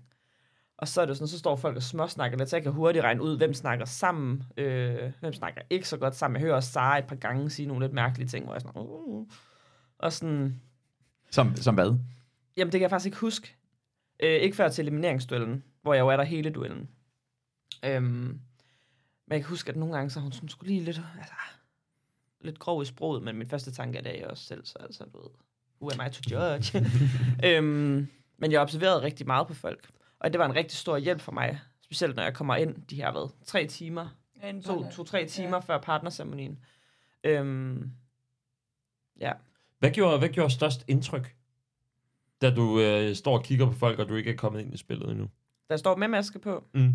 Og så er det sådan, så står folk og småsnakker lidt, så jeg kan hurtigt regne ud, hvem snakker sammen, øh, hvem snakker ikke så godt sammen. Jeg hører også Sara et par gange sige nogle lidt mærkelige ting, hvor jeg er sådan, uh, og sådan, Som, som hvad? Jamen, det kan jeg faktisk ikke huske. Øh, ikke før til elimineringsduellen, hvor jeg jo er der hele duellen. Øhm, men jeg kan huske, at nogle gange, så er hun sådan, skulle lige lidt, altså, lidt grov i sproget, men min første tanke er det, jeg også selv, så altså, du ved, who am I to judge? øhm, men jeg observerede rigtig meget på folk, og det var en rigtig stor hjælp for mig, specielt når jeg kommer ind, de her, hvad, tre timer, en to, to, tre timer ja. før partnerceremonien. Øhm, ja. Hvad gjorde, hvad gjorde størst indtryk, da du øh, står og kigger på folk, og du ikke er kommet ind i spillet endnu? Der står med maske på. Mm.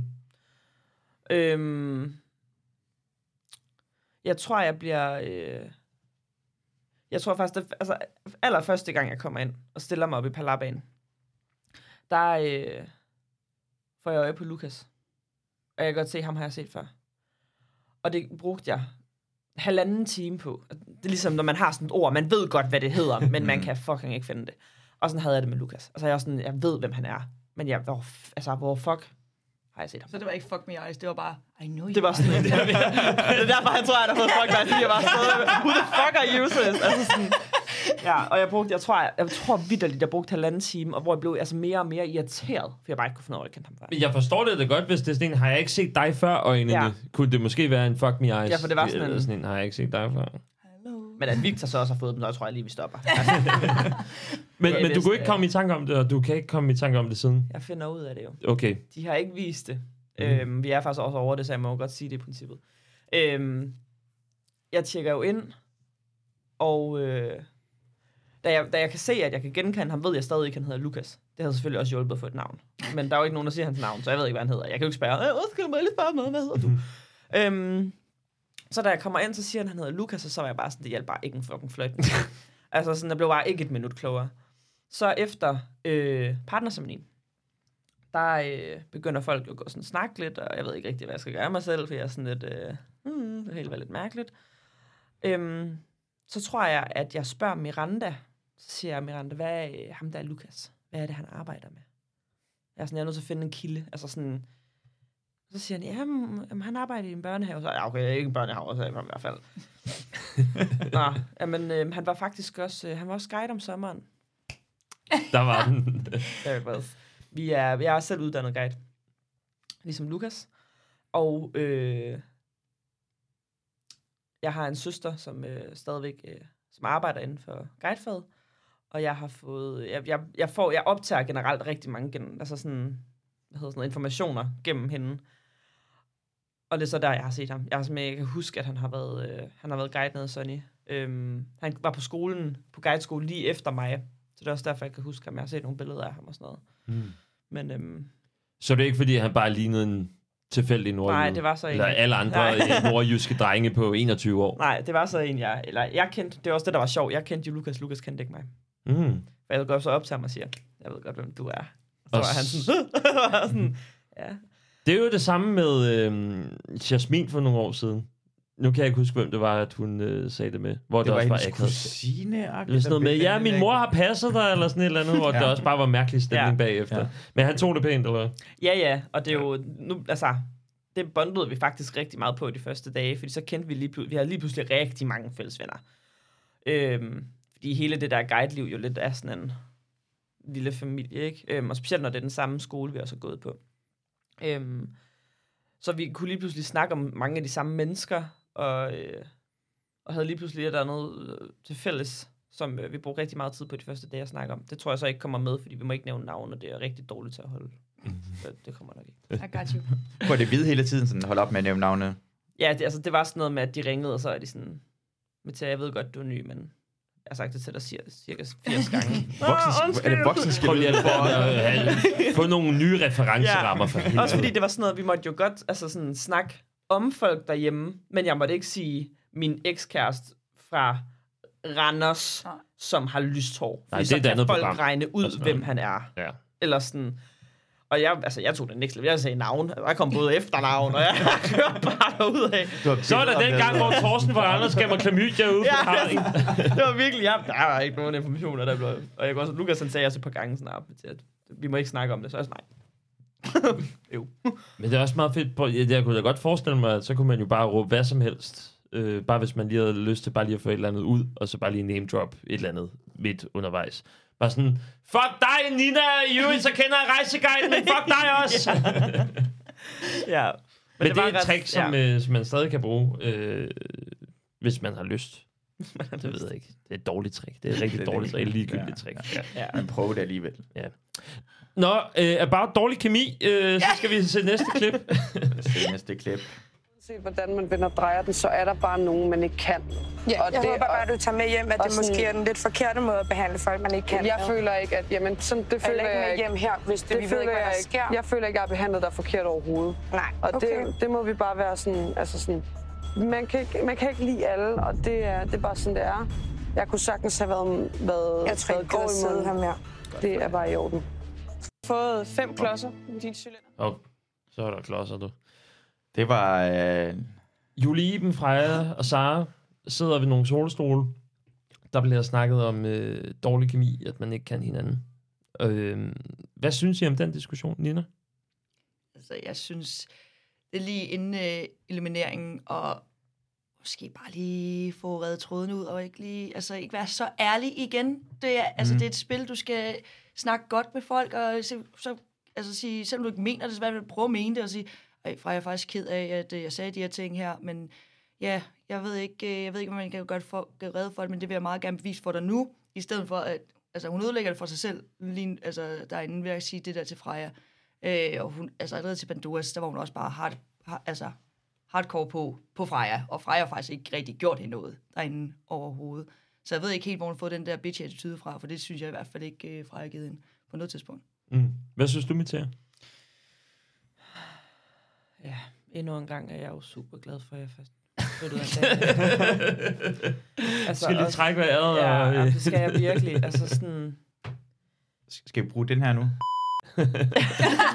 Øhm, jeg tror, jeg bliver... Øh, jeg tror faktisk, det, altså, allerførste gang, jeg kommer ind og stiller mig op i Palabanen, der øh, får jeg øje på Lukas. Og jeg kan godt se, ham har jeg set før. Og det brugte jeg halvanden time på. Det er ligesom, når man har sådan et ord, man ved godt, hvad det hedder, men man kan fucking ikke finde det. Og sådan havde jeg det med Lukas. Altså, jeg, sådan, jeg ved, hvem han er. Men jeg, hvor, altså, hvor fuck har jeg set ham? Så det var ikke fuck me eyes, det var bare, I know you Det var sådan det, det er derfor, han tror, at han har fået fuck mig, fordi jeg var sådan, who the fuck are you, sis? Altså sådan, ja, og jeg brugte, jeg tror, jeg, jeg tror vidderligt, jeg brugte halvanden time, og hvor jeg blev altså mere og mere irriteret, for jeg bare ikke kunne finde ud af, at jeg kendte ham før. Jeg forstår det da godt, hvis det er sådan en, har jeg ikke set dig før øjnene? Ja. Kunne det måske være en fuck me eyes? Ja, for det var sådan en- sådan en, har jeg ikke set dig før? Men at Victor så også har fået dem, så tror jeg lige, vi stopper. Men, men du kunne ikke komme i tanke om det, og du kan ikke komme i tanke om det siden? Jeg finder ud af det jo. Okay. De har ikke vist det. Mm. Øhm, vi er faktisk også over det, så jeg må godt sige det i princippet. Øhm, jeg tjekker jo ind, og øh, da, jeg, da jeg kan se, at jeg kan genkende ham, ved jeg stadig ikke, at han hedder Lukas. Det havde selvfølgelig også hjulpet at få et navn. Men der er jo ikke nogen, der siger hans navn, så jeg ved ikke, hvad han hedder. Jeg kan jo ikke spørge, øh, skal du må jeg lige spørge mig, hvad hedder du? øhm, så da jeg kommer ind, så siger han, at han hedder Lukas, og så var jeg bare sådan, det hjalp bare ikke en fucking fløjt. altså sådan, jeg blev bare ikke et minut klogere. Så efter øh, partnerceremonien, der øh, begynder folk jo at gå sådan snakke lidt, og jeg ved ikke rigtig, hvad jeg skal gøre mig selv, for jeg er sådan lidt, øh, hmm, det hele var lidt mærkeligt. Øhm, så tror jeg, at jeg spørger Miranda, så siger jeg, Miranda, hvad er øh, ham der er Lukas? Hvad er det, han arbejder med? Jeg er sådan, jeg er nødt til at finde en kilde. Altså sådan, så siger han, jamen, jamen, han arbejder i en børnehave. Så, ja, okay, ikke en børnehave, så i hvert fald. Nå, jamen, øh, han var faktisk også, øh, han var også guide om sommeren. Der var den. Vi er, jeg er selv uddannet guide. Ligesom Lukas. Og øh, jeg har en søster, som øh, stadigvæk øh, som arbejder inden for guidefaget. Og jeg har fået, jeg, jeg, jeg, får, jeg optager generelt rigtig mange gen, altså sådan, hvad hedder sådan noget, informationer gennem hende. Og det er så der, jeg har set ham. Jeg, har jeg kan huske, at han har været, øh, han har været guide nede Sonny. Øhm, han var på skolen, på guideskole lige efter mig. Så det er også derfor, jeg kan huske ham. Jeg har set nogle billeder af ham og sådan noget. Mm. Men øhm, Så det er ikke, fordi han bare lignede en tilfældig nordjyde? Nej, det var så en- Eller alle andre nordjyske drenge på 21 år? nej, det var så en, jeg... Eller jeg kendte... Det var også det, der var sjovt. Jeg kendte jo Lukas. Lukas kendte ikke mig. Mm. For jeg går så op til ham og siger, jeg ved godt, hvem du er. Og så Og var han sådan... sådan ja. Det er jo det samme med øh, Jasmin for nogle år siden. Nu kan jeg ikke huske, hvem det var, at hun øh, sagde det med. Hvor Det det, var også var akavet. kusine, var sådan noget med, ja, min mor har passet dig, eller sådan et eller andet, hvor ja. Der også bare var mærkelig stemning Ja. bagefter. Ja. Men han tog det pænt, eller hvad? ja, ja. Og det er jo... Nu, altså, det bondede vi faktisk rigtig meget på de første dage, fordi så kendte vi lige pludselig... Vi havde lige pludselig rigtig mange fælles venner. Øhm, fordi hele det der guide-liv jo lidt er sådan en lille familie, ikke? Øhm, og specielt når det er den samme skole, vi også har gået på. Øhm, så vi kunne lige pludselig snakke om mange af de samme mennesker, og, øh, og havde lige pludselig et eller andet øh, til fælles, som øh, vi brugte rigtig meget tid på de første dage at snakke om. Det tror jeg så ikke kommer med, fordi vi må ikke nævne navn, og det er rigtig dårligt til at holde. Så det kommer nok ikke. I got you. Hvor det hvide hele tiden, sådan hold op med at nævne navne. Ja, det, altså, det var sådan noget med, at de ringede, og så er de sådan... Mathia, jeg ved godt, du er ny, men jeg har sagt det til dig cirka, cirka 80 gange. Voksen, er det voksenskab? Prøv lige at få, nogle nye referencerammer for helvede. Også fordi det var sådan noget, vi måtte jo godt altså sådan, snakke om folk derhjemme, men jeg måtte ikke sige min ekskæreste fra Randers, som har lyst hår. Nej, det er et andet folk program. regne ud, Altså, hvem han er. Ja. Eller sådan... Og jeg, altså, jeg tog det next level. Jeg sagde navn. Jeg kom både efternavn, og jeg kørte bare derudad. Så er der den gang, hvor Thorsten fra Anders gav mig klamydia ude på Ja, Haring. det var virkelig... Ja, der var ikke nogen informationer, der blev... Og jeg kunne også, Lukas han sagde også et par gange sådan, at at vi må ikke snakke om det. Så jeg sådan, nej. jo. Men det er også meget fedt. På, jeg, jeg kunne da godt forestille mig, at så kunne man jo bare råbe hvad som helst. Øh, bare hvis man lige havde lyst til bare lige at få et eller andet ud, og så bare lige name drop et eller andet midt undervejs. Bare sådan, fuck dig, Nina, i øvrigt, så kender jeg rejseguiden, men fuck dig også. ja. Men, men det, var er et ret- trick, som, ja. øh, som man stadig kan bruge, øh, hvis man har lyst. det ved jeg ikke. Det er et dårligt trick. Det er et rigtig Det er dårligt, det. et ligegyldigt trick. Ja. Ja. Man prøver det alligevel. Ja. Nå, øh, about dårlig kemi, øh, så skal vi se næste klip. Se næste klip. Se, hvordan man vender og drejer den, så er der bare nogen, man ikke kan. Ja, Og jeg det- håber bare, at du tager med hjem, at det måske sådan- er den lidt forkerte måde at behandle folk, man ikke kan. Jeg føler ikke, at jamen, sådan, det føler ikke jeg med ikke. hjem her, hvis det- vi ved ikke, hvad jeg der sker. Jeg føler ikke, at jeg har behandlet dig forkert overhovedet. Nej, Og okay. det, det må vi bare være sådan, altså sådan, man kan, ikke, man kan ikke lide alle, og det er, det er bare sådan, det er. Jeg kunne sagtens have været, været Jeg tror været ikke, god at i sidde munden. her mere. Det er bare i orden. fået fem klodser i dit cylinder. Og så er der klodser, du. Det var... Øh, Julie Iben, Freja og Sara sidder ved nogle solstole. Der bliver snakket om øh, dårlig kemi, at man ikke kan hinanden. Øh, hvad synes I om den diskussion, Nina? Altså, jeg synes, det er lige inden øh, elimineringen, og måske bare lige få reddet tråden ud, og ikke lige, altså ikke være så ærlig igen. Det er, altså, Mhm. det er et spil, du skal snakke godt med folk, og så, så altså sige, selvom du ikke mener det, så vil prøve at mene det, og sige, fra jeg er faktisk ked af, at øh, jeg sagde de her ting her, men ja, jeg ved ikke, øh, jeg ved ikke, om man kan gøre, det for, gøre redde for det, men det vil jeg meget gerne bevise for dig nu, i stedet for, at altså, hun ødelægger det for sig selv, lige, altså, derinde ved at sige det der til Freja. Øh, og hun, altså allerede til Pandoras, der var hun også bare hard, hard, altså, hardcore på, på Freja, og Freja har faktisk ikke rigtig gjort hende noget derinde overhovedet. Så jeg ved ikke helt, hvor hun har fået den der bitch-attitude fra, for det synes jeg i hvert fald ikke, øh, Freja har givet hende på noget tidspunkt. Mm. Hvad synes du, Mathia? Ja, endnu en gang er jeg jo super glad for, at jeg først flyttede af dag. Skal lige trække vejret, Ja, og, ja, det skal jeg virkelig. Altså sådan... skal vi bruge den her nu?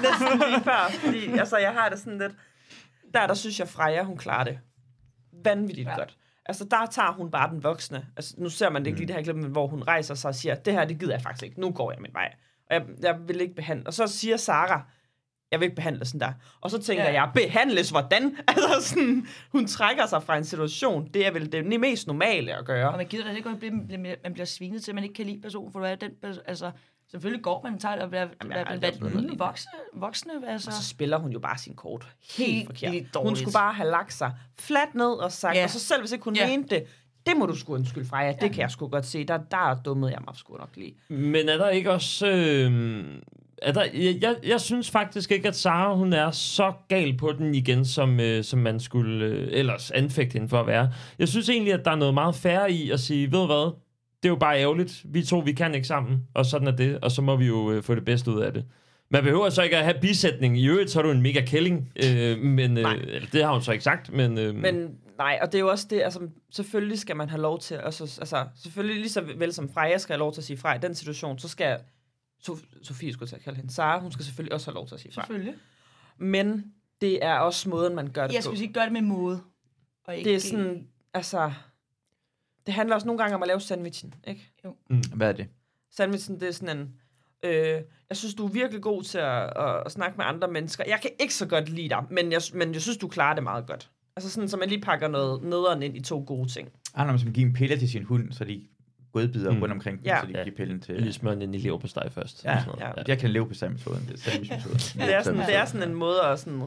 Næsten lige før, fordi altså, jeg har det sådan lidt... Der, der synes jeg, Freja, hun klarer det vanvittigt ja. godt. Altså, der tager hun bare den voksne. Altså, nu ser man det ikke lige det her klip, men hvor hun rejser sig og siger, det her, det gider jeg faktisk ikke. Nu går jeg min vej. Og jeg, jeg vil ikke behandle. Og så siger Sara, jeg vil ikke behandle sådan der. Og så tænker Ja. jeg, behandles hvordan? Altså sådan, hun trækker sig fra en situation. Det er vel det mest normale at gøre. Og man gider da ikke, at man bliver, bliver- man bliver svinet til, at man ikke kan lide personen, for du er den, altså, selvfølgelig går man og tager det og bliver, bliver voksne, voksne, altså. Og så spiller hun jo bare sin kort helt, Helt forkert. vildt Hun skulle bare have lagt sig fladt ned og sagt, Ja. og så selv hvis ikke hun Ja. mente det, det må du sgu undskylde fra ja. det kan jeg sgu godt se. Der, der dummede jeg mig sgu nok lige. Men er der ikke også... Øh, er der, jeg, jeg, jeg synes faktisk ikke, at Sara hun er så gal på den igen, som, øh, som man skulle øh, ellers anfægte hende for at være. Jeg synes egentlig, at der er noget meget færre i at sige, ved du hvad, det er jo bare ærgerligt. Vi to, vi kan ikke sammen, og sådan er det, og så må vi jo øh, få det bedste ud af det. Man behøver så ikke at have bisætning. I øvrigt, så er du en mega kælling, øh, men øh, eller, det har hun så ikke sagt, men... Øh, Men nej, og det er jo også det, altså selvfølgelig skal man have lov til, også, altså selvfølgelig lige så vel som Freja skal have lov til at sige fra i den situation, så skal Sofie skulle til at kalde hende Sara, hun skal selvfølgelig også have lov til at sige fra. Selvfølgelig. Men det er også måden, man gør det Jeg på. skulle sige, gør det med måde. Og ikke, Det er sådan, altså... Det handler også nogle gange om at lave sandwichen, ikke? Jo. Mm. Hvad er det? Sandwichen, det er sådan en... Øh, jeg synes, du er virkelig god til at, at, at snakke med andre mennesker. Jeg kan ikke så godt lide dig, men jeg, men jeg synes, du klarer det meget godt. Altså sådan, så man lige pakker noget nederen ind i to gode ting. Han har som give en pille til sin hund, så de godbider Mm. mm. rundt omkring Ja. så de kan give pillen til... Lige smøre den ind i lever på steg først. Ja, og sådan noget. ja. Jeg kan leve på sandwichmetoden. Det er sandwichmetoden. Det er, sådan, det er sådan en måde at sådan,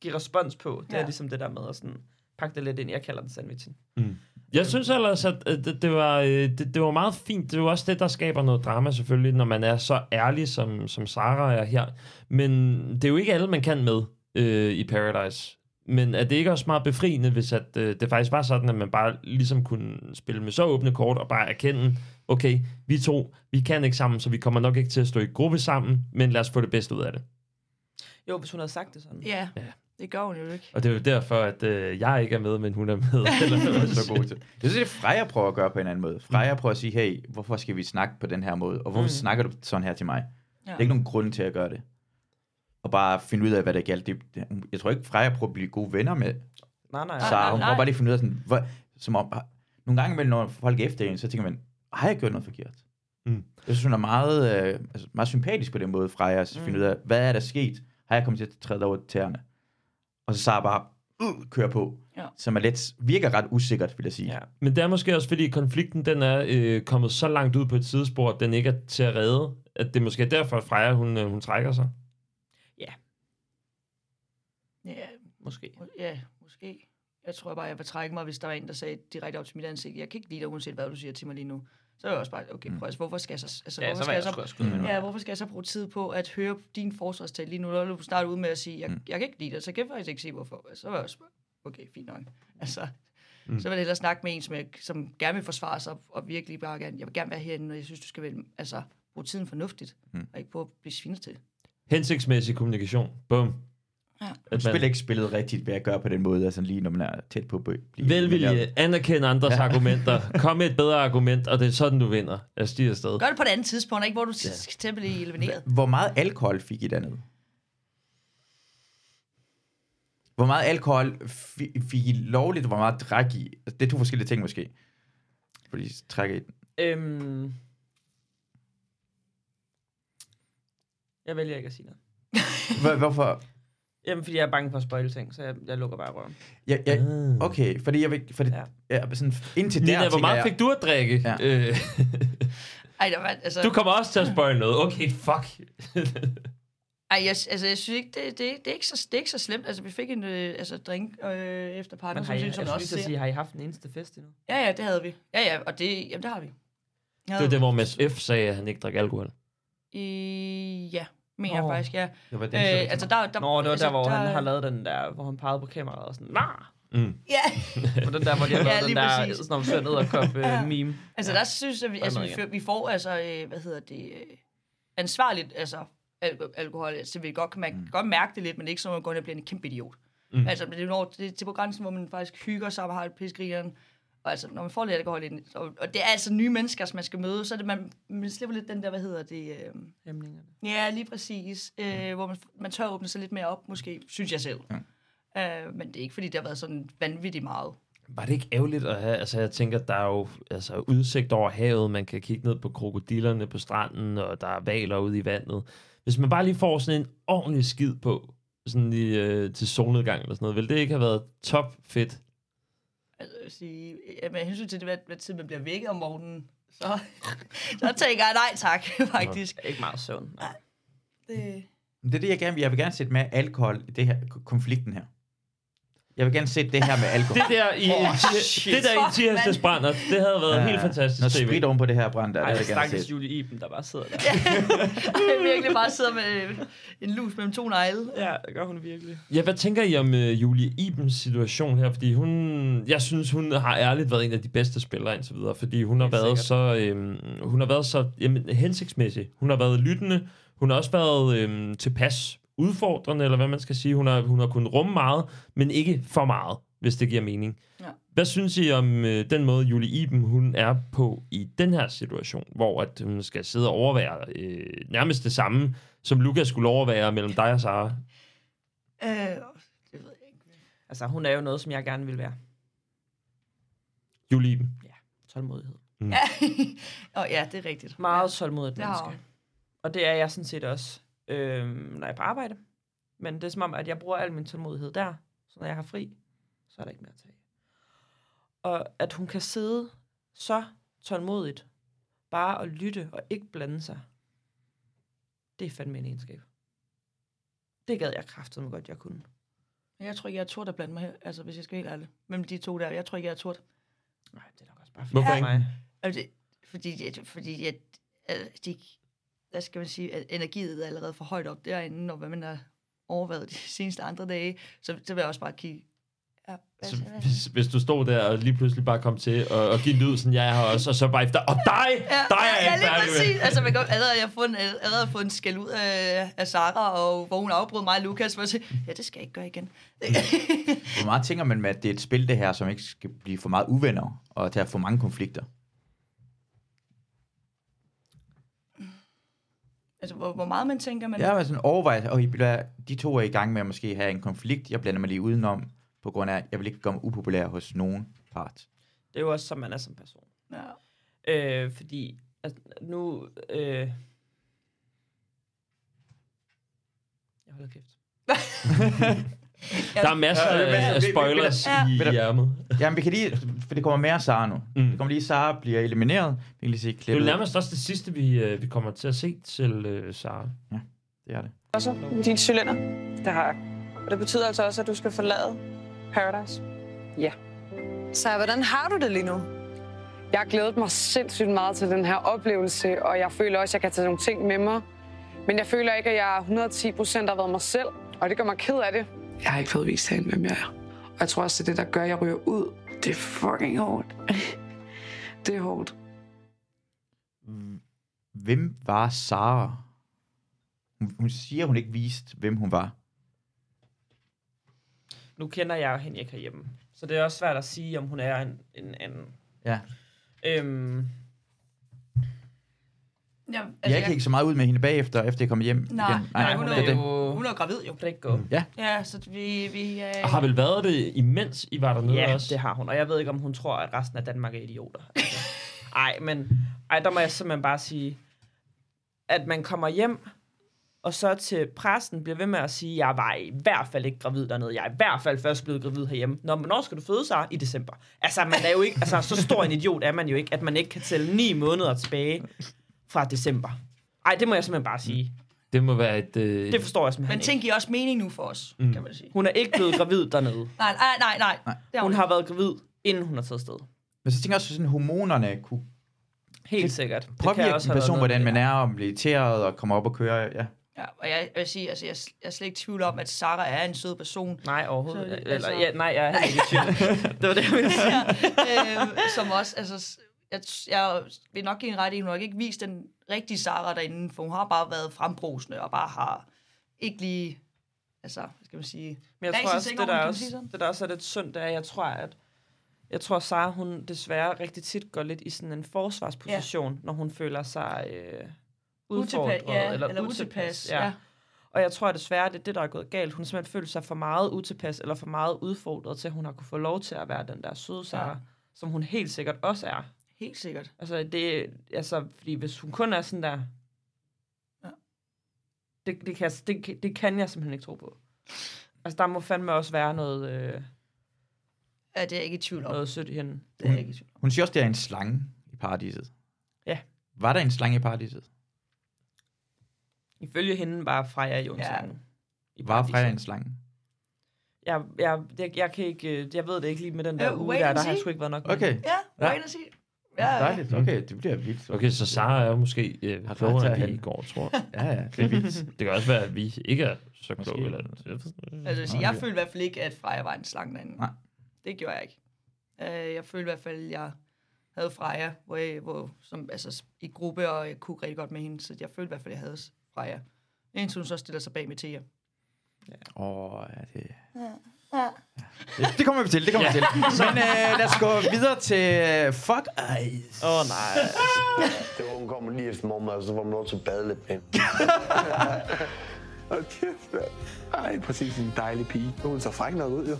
give respons på. Det Ja. er ligesom det der med at sådan, pakke det lidt ind. Jeg kalder den sandwichen. Mm. Jeg synes ellers, at at det, det, var, øh, det, det var meget fint. Det er jo også det, der skaber noget drama selvfølgelig, når man er så ærlig, som, som Sara er her. Men det er jo ikke alle, man kan med øh, i Paradise. Men er det ikke også meget befriende, hvis at, øh, det faktisk var sådan, at man bare ligesom kunne spille med så åbne kort og bare erkende, okay, vi to, vi kan ikke sammen, så vi kommer nok ikke til at stå i gruppe sammen, men lad os få det bedste ud af det. Jo, hvis hun havde sagt det sådan. Ja, det gør hun jo ikke. Og det er jo derfor, at øh, jeg ikke er med, men hun er med. Eller noget. er så god til. Det er det, Freja prøver at gøre på en anden måde. Freja prøver at sige, hey, hvorfor skal vi snakke på den her måde? Og hvorfor Mm. mm. snakker du sådan her til mig? Ja. Der er ikke nogen grund til at gøre det. Og bare finde ud af, hvad der galt. Det, jeg tror ikke, Freja prøver at blive gode venner med Nej, nej. Sara. Hun nej. prøver bare lige at finde ud af, sådan, hvor, som om, nogle gange, imellem, når folk er efter en, så tænker man, har jeg gjort noget forkert? Mm. Jeg synes, hun er meget, øh, altså, meget sympatisk på den måde, Freja, at finde Mm. ud af, hvad er der sket? Har jeg kommet til at træde over tæerne? Og så Sara bare, uh, kører på. Ja. Som er lidt, virker ret usikkert, vil jeg sige. Ja. Men det er måske også, fordi konflikten den er øh, kommet så langt ud på et sidespor, at den ikke er til at redde. At det måske er derfor, at Freja, hun, øh, hun trækker sig. Ja, Måske. ja, måske. Jeg tror bare, jeg vil trække mig, hvis der var en, der sagde direkte op til mit ansigt, jeg kan ikke lide dig, uanset hvad du siger til mig lige nu. Så er jeg også bare, okay, prøv, altså, hvorfor skal jeg så, altså, Ja, hvorfor så skal jeg Mm. Ja, hvorfor skal jeg så bruge tid på at høre din forsvarstal lige nu? Når du snart ud med at sige, jeg, Mm. jeg kan ikke lide dig, så kan jeg faktisk ikke se, hvorfor. Så var jeg også okay, fint nok. Altså, Mm. mm. så vil jeg hellere snakke med en, som, jeg, som gerne vil forsvare sig, og virkelig bare gerne, jeg vil gerne være herinde, og jeg synes, du skal vel, altså, bruge tiden fornuftigt, Mm. mm. og ikke på at blive svinet til. Hensigtsmæssig kommunikation. Bum. Ja. At Hun spiller ikke spillet rigtigt ved at gøre på den måde, altså lige når man er tæt på at blive... Velvilje, anerkende andres Ja. argumenter, kom med et bedre argument, og det er sådan, du vinder. Jeg stiger afsted. Gør det på et andet tidspunkt, ikke? Hvor du ja. skal blive elimineret. Hvor meget alkohol fik I dernede? Hvor meget alkohol fi- fik I lovligt, og hvor meget drak I? Altså, Det er to forskellige ting måske. Fordi så trækker I den. Øhm, jeg vælger ikke at sige noget. Hvor- Hvorfor? Jamen, fordi jeg er bange for at spoil ting, så jeg, jeg lukker bare røven. Ja, ja, Ah. okay, fordi jeg vil, for det, Ja. ja. sådan, indtil der Nina, hvor tænker meget jeg, fik du at drikke? Ja. Øh, Ej, der var, altså, du kommer også til at spørge noget. Okay, fuck. ej jeg, altså, jeg synes ikke, det, det, det, er ikke så, det er ikke så slemt. Altså, vi fik en øh, altså, drink øh, efter partner, som, I, synes, som jeg skulle også siger. sige, har I haft en eneste fest endnu? Ja, ja, det havde vi. Ja, ja, og det, jamen, det har vi. Det var det, hvor Mads F. sagde, at han ikke drak alkohol. I, ja, mener jeg Nå. faktisk, ja. Det var Øh, den, så- altså, der, der, Nå, det var altså, der, hvor der, han har lavet den der, hvor han pegede på kameraet og sådan, nah! Mm. Ja, På den der, hvor de har Ja, lavet den lige der, præcis. sådan om søn ned og kop Ja. øh, meme. altså, der synes jeg, vi, altså, vi, får- vi får, altså, øh, hvad hedder det, øh, ansvarligt, altså, al- alkohol, altså, vi godt, man kan Mm. godt mærke det lidt, men ikke så, at man går ind og bliver en kæmpe idiot. Mm. Altså, det er, når, det er til på grænsen, hvor man faktisk hygger sig og har et pisgrineren. Og altså, når man får lidt alkohol ind, og, og det er altså nye mennesker, som man skal møde, så er det, man, man slipper lidt den der, hvad hedder det, øh, Hæmningerne. ja, lige præcis, øh, hvor man, man tør åbne sig lidt mere op, måske, synes jeg selv. Ja. Øh, men det er ikke, fordi det har været sådan vanvittigt meget. Var det ikke ærgerligt at have, altså jeg tænker, der er jo altså, udsigt over havet, man kan kigge ned på krokodillerne på stranden, og der er valer ude i vandet. Hvis man bare lige får sådan en ordentlig skid på, sådan i, øh, til solnedgang eller sådan noget, ville det ikke have været top fedt? Altså, sige, ja, med hensyn til det, hvad, hvad tid man bliver vækket om morgenen, så, så tænker jeg nej tak, faktisk. Ikke meget søvn. Nej. Det, Det er det, jeg gerne vil. Jeg vil gerne sætte med alkohol i det her, konflikten her. Jeg vil gerne sætte det her med alkohol. Det der i, oh, shit. det der i tirsdags brænder, det havde været helt fantastisk. Noget TV. sprit oven på det her brand der, Ej, det vil jeg gerne sætte. Julie Iben, der bare sidder der. jeg virkelig bare sidder med en lus mellem to negle. Ja, det gør hun virkelig. Ja, hvad tænker I om uh, Julie Ibens situation her? Fordi hun, jeg synes, hun har ærligt været en af de bedste spillere indtil videre, fordi hun har været så, øhm, hun har været så jamen, hensigtsmæssig. Hun har været lyttende. Hun har også været øhm, tilpas udfordrende, eller hvad man skal sige. Hun har, hun har kunnet rumme meget, men ikke for meget, hvis det giver mening. Ja. Hvad synes I om øh, den måde, Julie Iben hun er på i den her situation, hvor at hun skal sidde og overvære øh, nærmest det samme, som Lukas skulle overvære mellem dig og Sara? Øh, det ved jeg ikke. Altså, hun er jo noget, som jeg gerne vil være. Julie Iben. Tålmodighed. Mm. Ja. oh, ja, det er rigtigt. Meget tålmodigt menneske. Og det er jeg sådan set også, øh, når jeg er på arbejde. Men det er som om, at jeg bruger al min tålmodighed der. Så når jeg har fri, så er der ikke mere at tage. Og at hun kan sidde så tålmodigt, bare at lytte og ikke blande sig, det er fandme en egenskab. Det gad jeg kraftedeme godt, jeg kunne. Jeg tror ikke, jeg er turt at blande mig her, altså hvis jeg skal være helt ærlig. Mellem de to der, jeg tror ikke, jeg er turt. Nej, det er nok også bare Hvorfor for ikke? mig. Altså, det, fordi, det, fordi at, at de, hvad skal man sige, at energiet er allerede for højt op derinde, og hvad man har overvejet de seneste andre dage, så, så vil jeg også bare kigge. Ja, Så, hvis, hvis du stod der og lige pludselig bare kom til at, at give lyd, sådan, jeg er her også, og så bare efter, og dig, Ja, dig er ja, jeg lige præcis. med. Altså, man kan, allerede, jeg har fået en, allerede fået en skæld ud af, af Sara, og hvor hun afbrød mig og Lukas, hvor jeg siger, ja, det skal jeg ikke gøre igen. Hvor meget tænker man med, at det er et spil, det her, som ikke skal blive for meget uvenner, og til at få mange konflikter? Altså, hvor, hvor meget man tænker, man... Jeg har sådan overvejet, og I bliver, de to er i gang med at måske have en konflikt. Jeg blander mig lige udenom, på grund af, at jeg vil ikke mig upopulær hos nogen part. Det er jo også, som man er som person. Ja. Øh, fordi altså, nu... Øh... Jeg holder kæft. Der er masser Ja, af, af vi- vi- vi- spoilers Ja. i hjermet. Jamen, vi kan lige, for det kommer mere Sara nu. Mm. Det kommer lige, Sara bliver elimineret. Vi kan lige se Det er klippet. nærmest også det sidste, vi, øh, vi kommer til at se til øh, Sara. Ja, det er det. Også din cylinder. Det har jeg. Og det betyder altså også, at du skal forlade Paradise. Ja. Så hvordan har du det lige nu? Jeg har glædet mig sindssygt meget til den her oplevelse, og jeg føler også, at jeg kan tage nogle ting med mig. Men jeg føler ikke, at jeg 110 procent har været mig selv, og det gør mig ked af det. Jeg har ikke fået vist hende, hvem jeg er. Og jeg tror også, det er det, der gør, at jeg ryger ud. Det er fucking hårdt. det er hårdt. Hvem var Sara? Hun, hun siger, hun ikke viste, hvem hun var. Nu kender jeg jo hende ikke herhjemme. Så det er også svært at sige, om hun er en, en anden. Ja. Øhm, Ja, Altså, jeg kan ikke så meget ud med hende bagefter, efter jeg kom hjem Nej, igen. nej, hun, det er, det. jo, hun er gravid jo. Det gå. Ja. Ja, så vi... vi øh, Og har vel været det, imens I var dernede ja, også? det har hun. Og jeg ved ikke, om hun tror, at resten af Danmark er idioter. Altså. Ej, men ej, der må jeg simpelthen bare sige, at man kommer hjem, og så til pressen bliver ved med at sige, jeg var i hvert fald ikke gravid dernede. Jeg er i hvert fald først blevet gravid herhjemme. Nå, men hvornår skal du føde sig? I december. Altså, man er jo ikke, altså, så stor en idiot er man jo ikke, at man ikke kan tælle ni måneder tilbage fra december. Ej, det må jeg simpelthen bare sige. Det må være et... Øh, Det forstår jeg simpelthen Men ting giver også mening nu for os, Mm. mm. kan man sige. Hun er ikke blevet gravid dernede. Nej, nej, nej, nej. Nej. Det Hun har været gravid, inden hun har taget sted. Men så tænker jeg også, at sådan, hormonerne kunne Helt det sikkert. Det kan påvirke også en have været person, noget hvordan man er, og bliver irriteret og kommer op og kører. Ja. Ja, og jeg, jeg vil sige, altså, jeg, jeg er slet ikke i tvivl om, at Sara er en sød person. Nej, overhovedet. Så det- Eller, altså- ja, nej, jeg er heller ikke i tvivl. det var det, jeg ville sige. øhm, som også, altså, s- jeg, jeg vil nok give en ret i, hun har ikke vist den rigtige Sara derinde, for hun har bare været frembrusende, og bare har ikke lige, altså, hvad skal man sige... Men jeg tror også, sengen, det der, også, det der også er lidt sundt, det er, at jeg tror, at jeg tror, Sara, hun desværre rigtig tit går lidt i sådan en forsvarsposition, ja. når hun føler sig øh, udfordret. Utilpa- ja, eller utilpas, ja. Og jeg tror at desværre, det er det, der er gået galt. Hun har simpelthen følt sig for meget utilpas, eller for meget udfordret til, at hun har kunne få lov til at være den der søde Sara, Ja. som hun helt sikkert også er. Helt sikkert. Altså, det, altså, fordi hvis hun kun er sådan der... Ja. Det, det, kan, jeg- det, kan- det kan jeg simpelthen ikke tro på. Altså, der må fandme også være noget, øh, Ja, det er jeg ikke i tvivl om. noget sødt i hende. Det er jeg ikke i tvivl om. Hun siger også, at det er en slange i paradiset. Ja. Var der en slange i paradiset? Ifølge hende var Freja jo en Ja. slange. I Var. Freja en slange? Jeg, jeg, jeg, jeg, kan ikke, øh, jeg ved det ikke lige med den der Øh, uge der, der har sgu ikke været nok. Okay. Ja, wait and see. Ja, ja. Dejligt. Okay, det bliver vildt. Okay, så Sara er jo måske øh, Har klogere, end vi i går, tror Ja, ja, det er vildt. Det kan også være, at vi ikke er så kloge. Eller, jeg ved- Altså, jeg, sige, jeg følte i hvert fald ikke, at Freja var en slange derinde. Nej. Det gjorde jeg ikke. Øh, jeg følte i hvert fald, at jeg havde Freja, hvor, jeg, hvor som, altså, i gruppe, og jeg kunne rigtig godt med hende, så jeg følte i hvert fald, at jeg havde Freja. Indtil hun så stiller sig bag med Thea. Åh, oh, ja, det... Ja. Det... Det kommer vi til, det kommer vi til. Men øh, lad os gå videre til øh, Fuck Eyes. Åh, oh, nej. Det var, hun kommer lige efter morgenmad, så var man lov til at bade lidt med. Hold kæft, mand. Ej, præcis en dejlig pige. Hun så fræk nok ud, jo.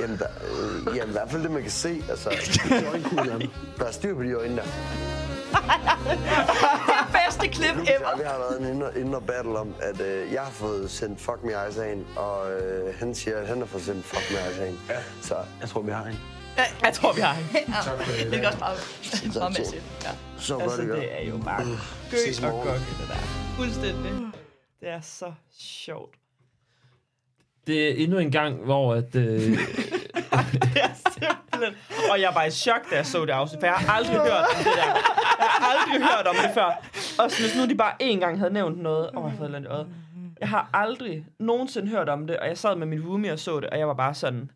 Jamen, der, øh, jamen, i hvert fald det, man kan se. Altså, i øjenkuglerne. Der er styr på de øjne der. Bedste klip ever! vi har været en indre, indre battle om, at øh, jeg har fået sendt Fuck Me Eyes af hende, og øh, han siger, at han har fået sendt Fuck Me Eyes af hende. Ja. Så Jeg tror, vi har en. Jeg tror, vi har en. Ja, det er også bare meget massivt. Ja. så godt Altså, det gør. det er jo bare Ses i gø og gok, det der. Fuldstændig. Det er så sjovt. Det er endnu en gang, hvor at, øh, det simpelthen. Og jeg var i chok, da jeg så det afsnit, for jeg har aldrig hørt om det der. Jeg har aldrig hørt om det før. Og så hvis nu de bare én gang havde nævnt noget, åh, oh, jeg har fået i. Jeg har aldrig nogensinde hørt om det, og jeg sad med min roomie og så det, og jeg var bare sådan,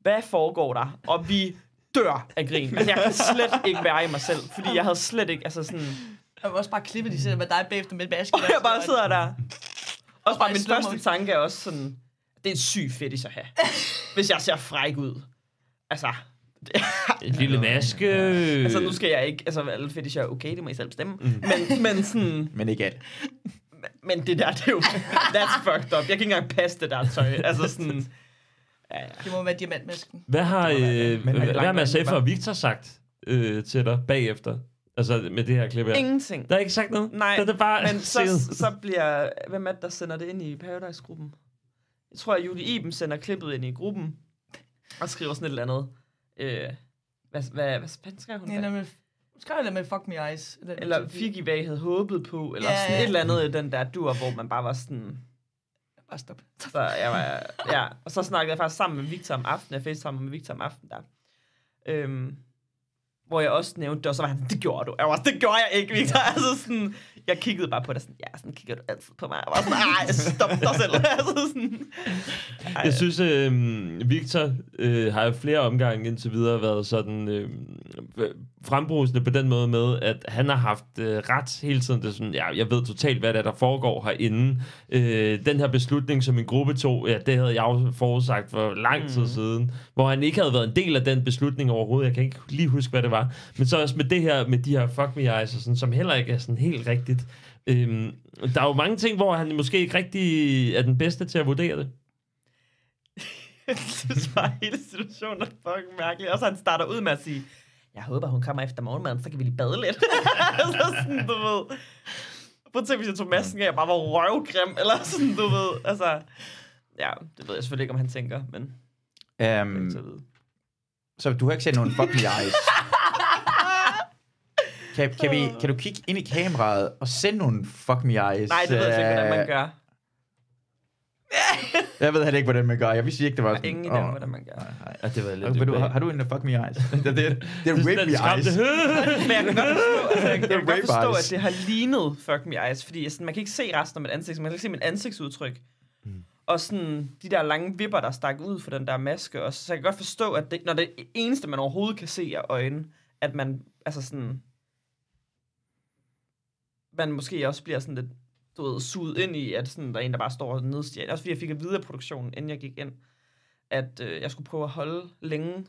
hvad foregår der? Og vi dør af grin. Altså, jeg kan slet ikke være i mig selv, fordi jeg havde slet ikke, altså sådan... Jeg vil også bare klippe de ser med dig bagefter med basket. Og jeg bare sidder der. Også bare i min første tanke er også sådan, det er en syg fetish at have. Hvis jeg ser fræk ud. Altså, En lille maske. altså nu skal jeg ikke, altså alle fetisher er okay, det må I selv bestemme. Mm. Men, men sådan, Men ikke alt. men det der, det er jo, that's fucked up. Jeg kan ikke engang passe det der tøj. Altså sådan, ja, ja. Det må være diamantmasken. Hvad har, være øh, Men er hvad har Mads F. og Victor sagt øh, til dig bagefter? Altså med det her klip her. ingenting. Der er ikke sagt noget? Nej, det er bare men så, så bliver... Hvem er det, der sender det ind i Paradise-gruppen? Jeg tror, at Julie Iben sender klippet ind i gruppen og skriver sådan et eller andet. Øh, hvad, hvad, hvad, hvad skrev hun? Ja, da? nemlig. Skrev jeg med Fuck Me Eyes. Eller, Eller fik I, hvad I havde håbet på? Eller Ja, sådan ja. et eller andet i den der dur, hvor man bare var sådan... Bare stop. Så jeg var, ja, og så snakkede jeg faktisk sammen med Victor om aftenen. Jeg facetime med Victor om aftenen der. Øhm, hvor jeg også nævnte det, og så var han det gjorde du. Jeg var det gjorde jeg ikke, Victor. Altså sådan, jeg kiggede bare på det sådan, ja, sådan kigger du altid på mig. Jeg var sådan, ej, stop dig selv. altså sådan, ej, Jeg synes, øh, Victor øh, har flere omgange indtil videre været sådan øh, frembrusende på den måde med, at han har haft øh, ret hele tiden. Det er sådan, ja, jeg ved totalt, hvad der, er, der foregår herinde. Øh, den her beslutning, som en gruppe tog, ja, det havde jeg jo forudsagt for lang tid Mhm. siden, hvor han ikke havde været en del af den beslutning overhovedet. Jeg kan ikke lige huske, hvad det var. Men så også med det her, med de her fuck me eyes, og sådan, som heller ikke er sådan helt rigtigt. Øhm, der er jo mange ting, hvor han måske ikke rigtig er den bedste til at vurdere det. jeg synes bare, hele situationen er fucking mærkelig. Og så han starter ud med at sige, jeg håber, hun kommer efter morgenmaden, så kan vi lige bade lidt. altså sådan, du ved. Prøv at tænke, hvis jeg tog masken af, og bare var røvgrim, eller sådan, du ved. Altså, ja, det ved jeg selvfølgelig ikke, om han tænker, men... Um, så du har ikke set nogen fuck me eyes? Kan, kan, vi, kan du kigge ind i kameraet og sende nogle fuck me eyes? Nej, det ved jeg ikke, hvordan man Øh, gør. Jeg ved heller ikke, hvordan man gør. Jeg vidste ikke, det var sådan. Ingen idé om, hvordan man gør. Nej, nej. Ja, det var lidt Har, har, du, ubehageligt. har du en fuck me eyes? det, det, det, er Det er rape me eyes. Men jeg kan godt forstå, altså, jeg, jeg kan forstå at det har lignet Fuck Me Eyes, fordi sådan, man kan ikke se resten af mit ansigt, så man kan ikke se mit ansigtsudtryk. Mm. Og sådan de der lange vipper, der stak ud for den der maske også. Så jeg kan godt forstå, at det, når det eneste, man overhovedet kan se, er øjnene, at man, altså sådan, man måske også bliver sådan lidt, du ved, suget ind i, at sådan, der er en, der bare står og nedstiger. Også fordi jeg fik at vide af produktionen, inden jeg gik ind, at øh, jeg skulle prøve at holde længe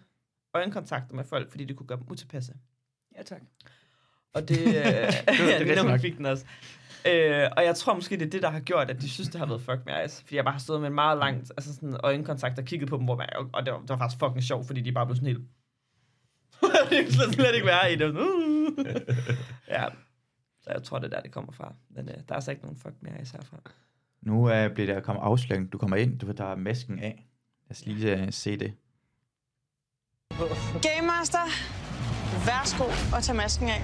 øjenkontakter med folk, fordi det kunne gøre dem utilpasse. Ja, tak. Og det, øh, det ja, rigtigt Nina, hun fik den også. Øh, og jeg tror måske, det er det, der har gjort, at de synes, det har været fuck me eyes. Fordi jeg bare har stået med en meget langt altså sådan øjenkontakt og kigget på dem, hvor man, og det var, det var faktisk fucking sjovt, fordi de bare blev sådan helt... det kan slet, ikke være i det. ja, så jeg tror, det er der, det kommer fra. Men øh, der er altså ikke nogen fuck me eyes herfra. Nu uh, bliver der kommet afsløring. Du kommer ind, du der er masken af. Lad os lige uh, se det. Game Master, værsgo at tage masken af.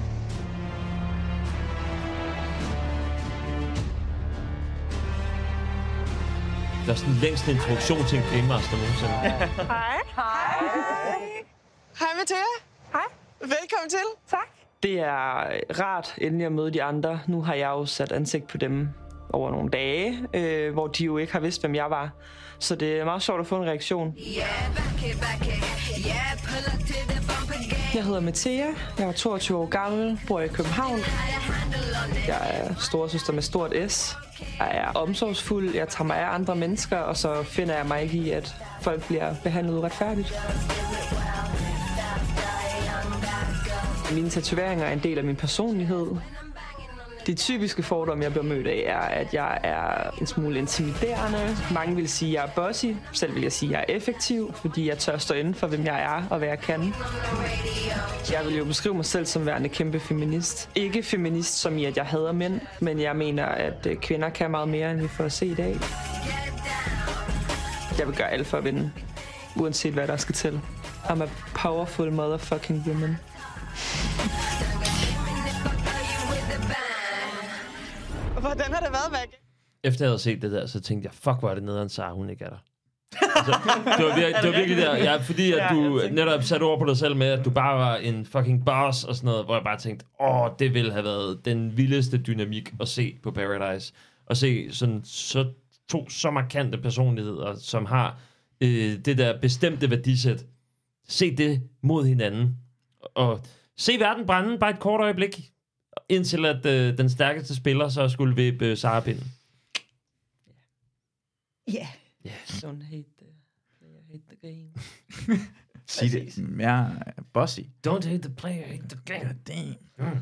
Det er sådan den længste introduktion til en Game Master nogensinde. Hej. Hej. Hej Mathia. Hej. Velkommen til. Tak. Det er øh, rart endelig at møde de andre. Nu har jeg jo sat ansigt på dem over nogle dage, øh, hvor de jo ikke har vidst, hvem jeg var. Så det er meget sjovt at få en reaktion. Jeg hedder Mathia, Jeg er 22 år gammel, bor i København. Jeg er storesøster med stort S. Jeg er omsorgsfuld, jeg tager mig af andre mennesker, og så finder jeg mig ikke i, at folk bliver behandlet uretfærdigt. Mine tatoveringer er en del af min personlighed. De typiske fordomme, jeg bliver mødt af, er, at jeg er en smule intimiderende. Mange vil sige, at jeg er bossy. Selv vil jeg sige, at jeg er effektiv, fordi jeg tør stå inden for, hvem jeg er og hvad jeg kan. Jeg vil jo beskrive mig selv som værende kæmpe feminist. Ikke feminist som i, at jeg hader mænd, men jeg mener, at øh, kvinder kan meget mere, end vi får at se i dag. Jeg vil gøre alt for at vinde, uanset hvad der skal til. I'm a powerful motherfucking woman. Hvordan har det været, Maggie? Efter jeg havde set det der, så tænkte jeg, fuck, hvor er det nederen, Sara, hun ikke er der. Altså, det, var virkelig, det var virkelig der, ja, fordi at du netop satte ord på dig selv med, at du bare var en fucking boss og sådan noget, hvor jeg bare tænkte, åh, det ville have været den vildeste dynamik at se på Paradise. At se sådan så, to så markante personligheder, som har øh, det der bestemte værdisæt. Se det mod hinanden. Og se verden brænde bare et kort øjeblik, indtil at øh, den stærkeste spiller så skulle vippe øh, Sara pinden. Ja. Don't hate the hate the game. Sig det mere bossy. Don't hate the player, hate the game. Damn. Mm.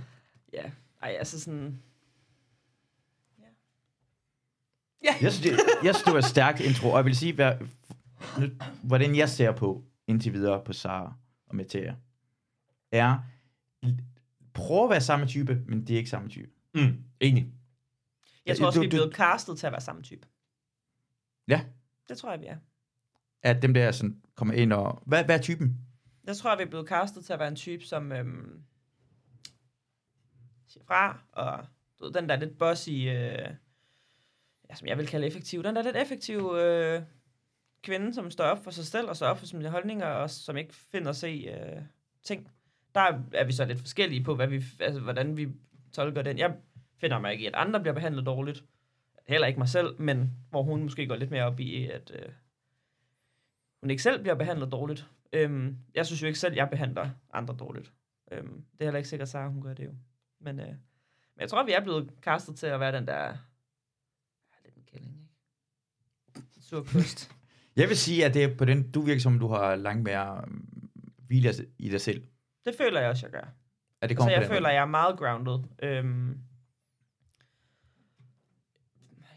Ja, ej, altså sådan... Jeg synes, det, jeg synes, det var et stærkt intro, og jeg vil sige, hvad, nu- hvordan jeg ser på indtil videre på Sara og Mathia, er, prøv at være samme type, men det er ikke samme type. Mm, enig. Jeg tror også, Du- vi er du- blevet castet til at være samme type. Ja, Det tror jeg, vi er. at dem der sådan kommer ind og... Hvad, hvad er typen? Jeg tror, vi er blevet castet til at være en type, som øhm, siger fra, og du ved, den der lidt bossy, øh, ja, som jeg vil kalde effektiv, den der lidt effektiv øh, kvinde, som står op for sig selv, og står op for sine holdninger, og som ikke finder sig øh, ting. Der er vi så lidt forskellige på, hvad vi, altså, hvordan vi tolker den. Jeg finder mig ikke i, at andre bliver behandlet dårligt. Heller ikke mig selv, men hvor hun måske går lidt mere op i, at øh, hun ikke selv bliver behandlet dårligt. Øhm, jeg synes jo ikke selv, jeg behandler andre dårligt. Øhm, det er heller ikke sikkert, at Sarah, hun gør det jo. Men, øh, men jeg tror, vi er blevet kastet til at være den der... Ja, lidt en kælling, ikke? Sur kyst. Jeg vil sige, at det er på den, du virker som, du har langt mere mm, hvile i dig selv det føler jeg også, jeg gør. Er det så kommer jeg føler, måde? jeg er meget grounded. Øhm,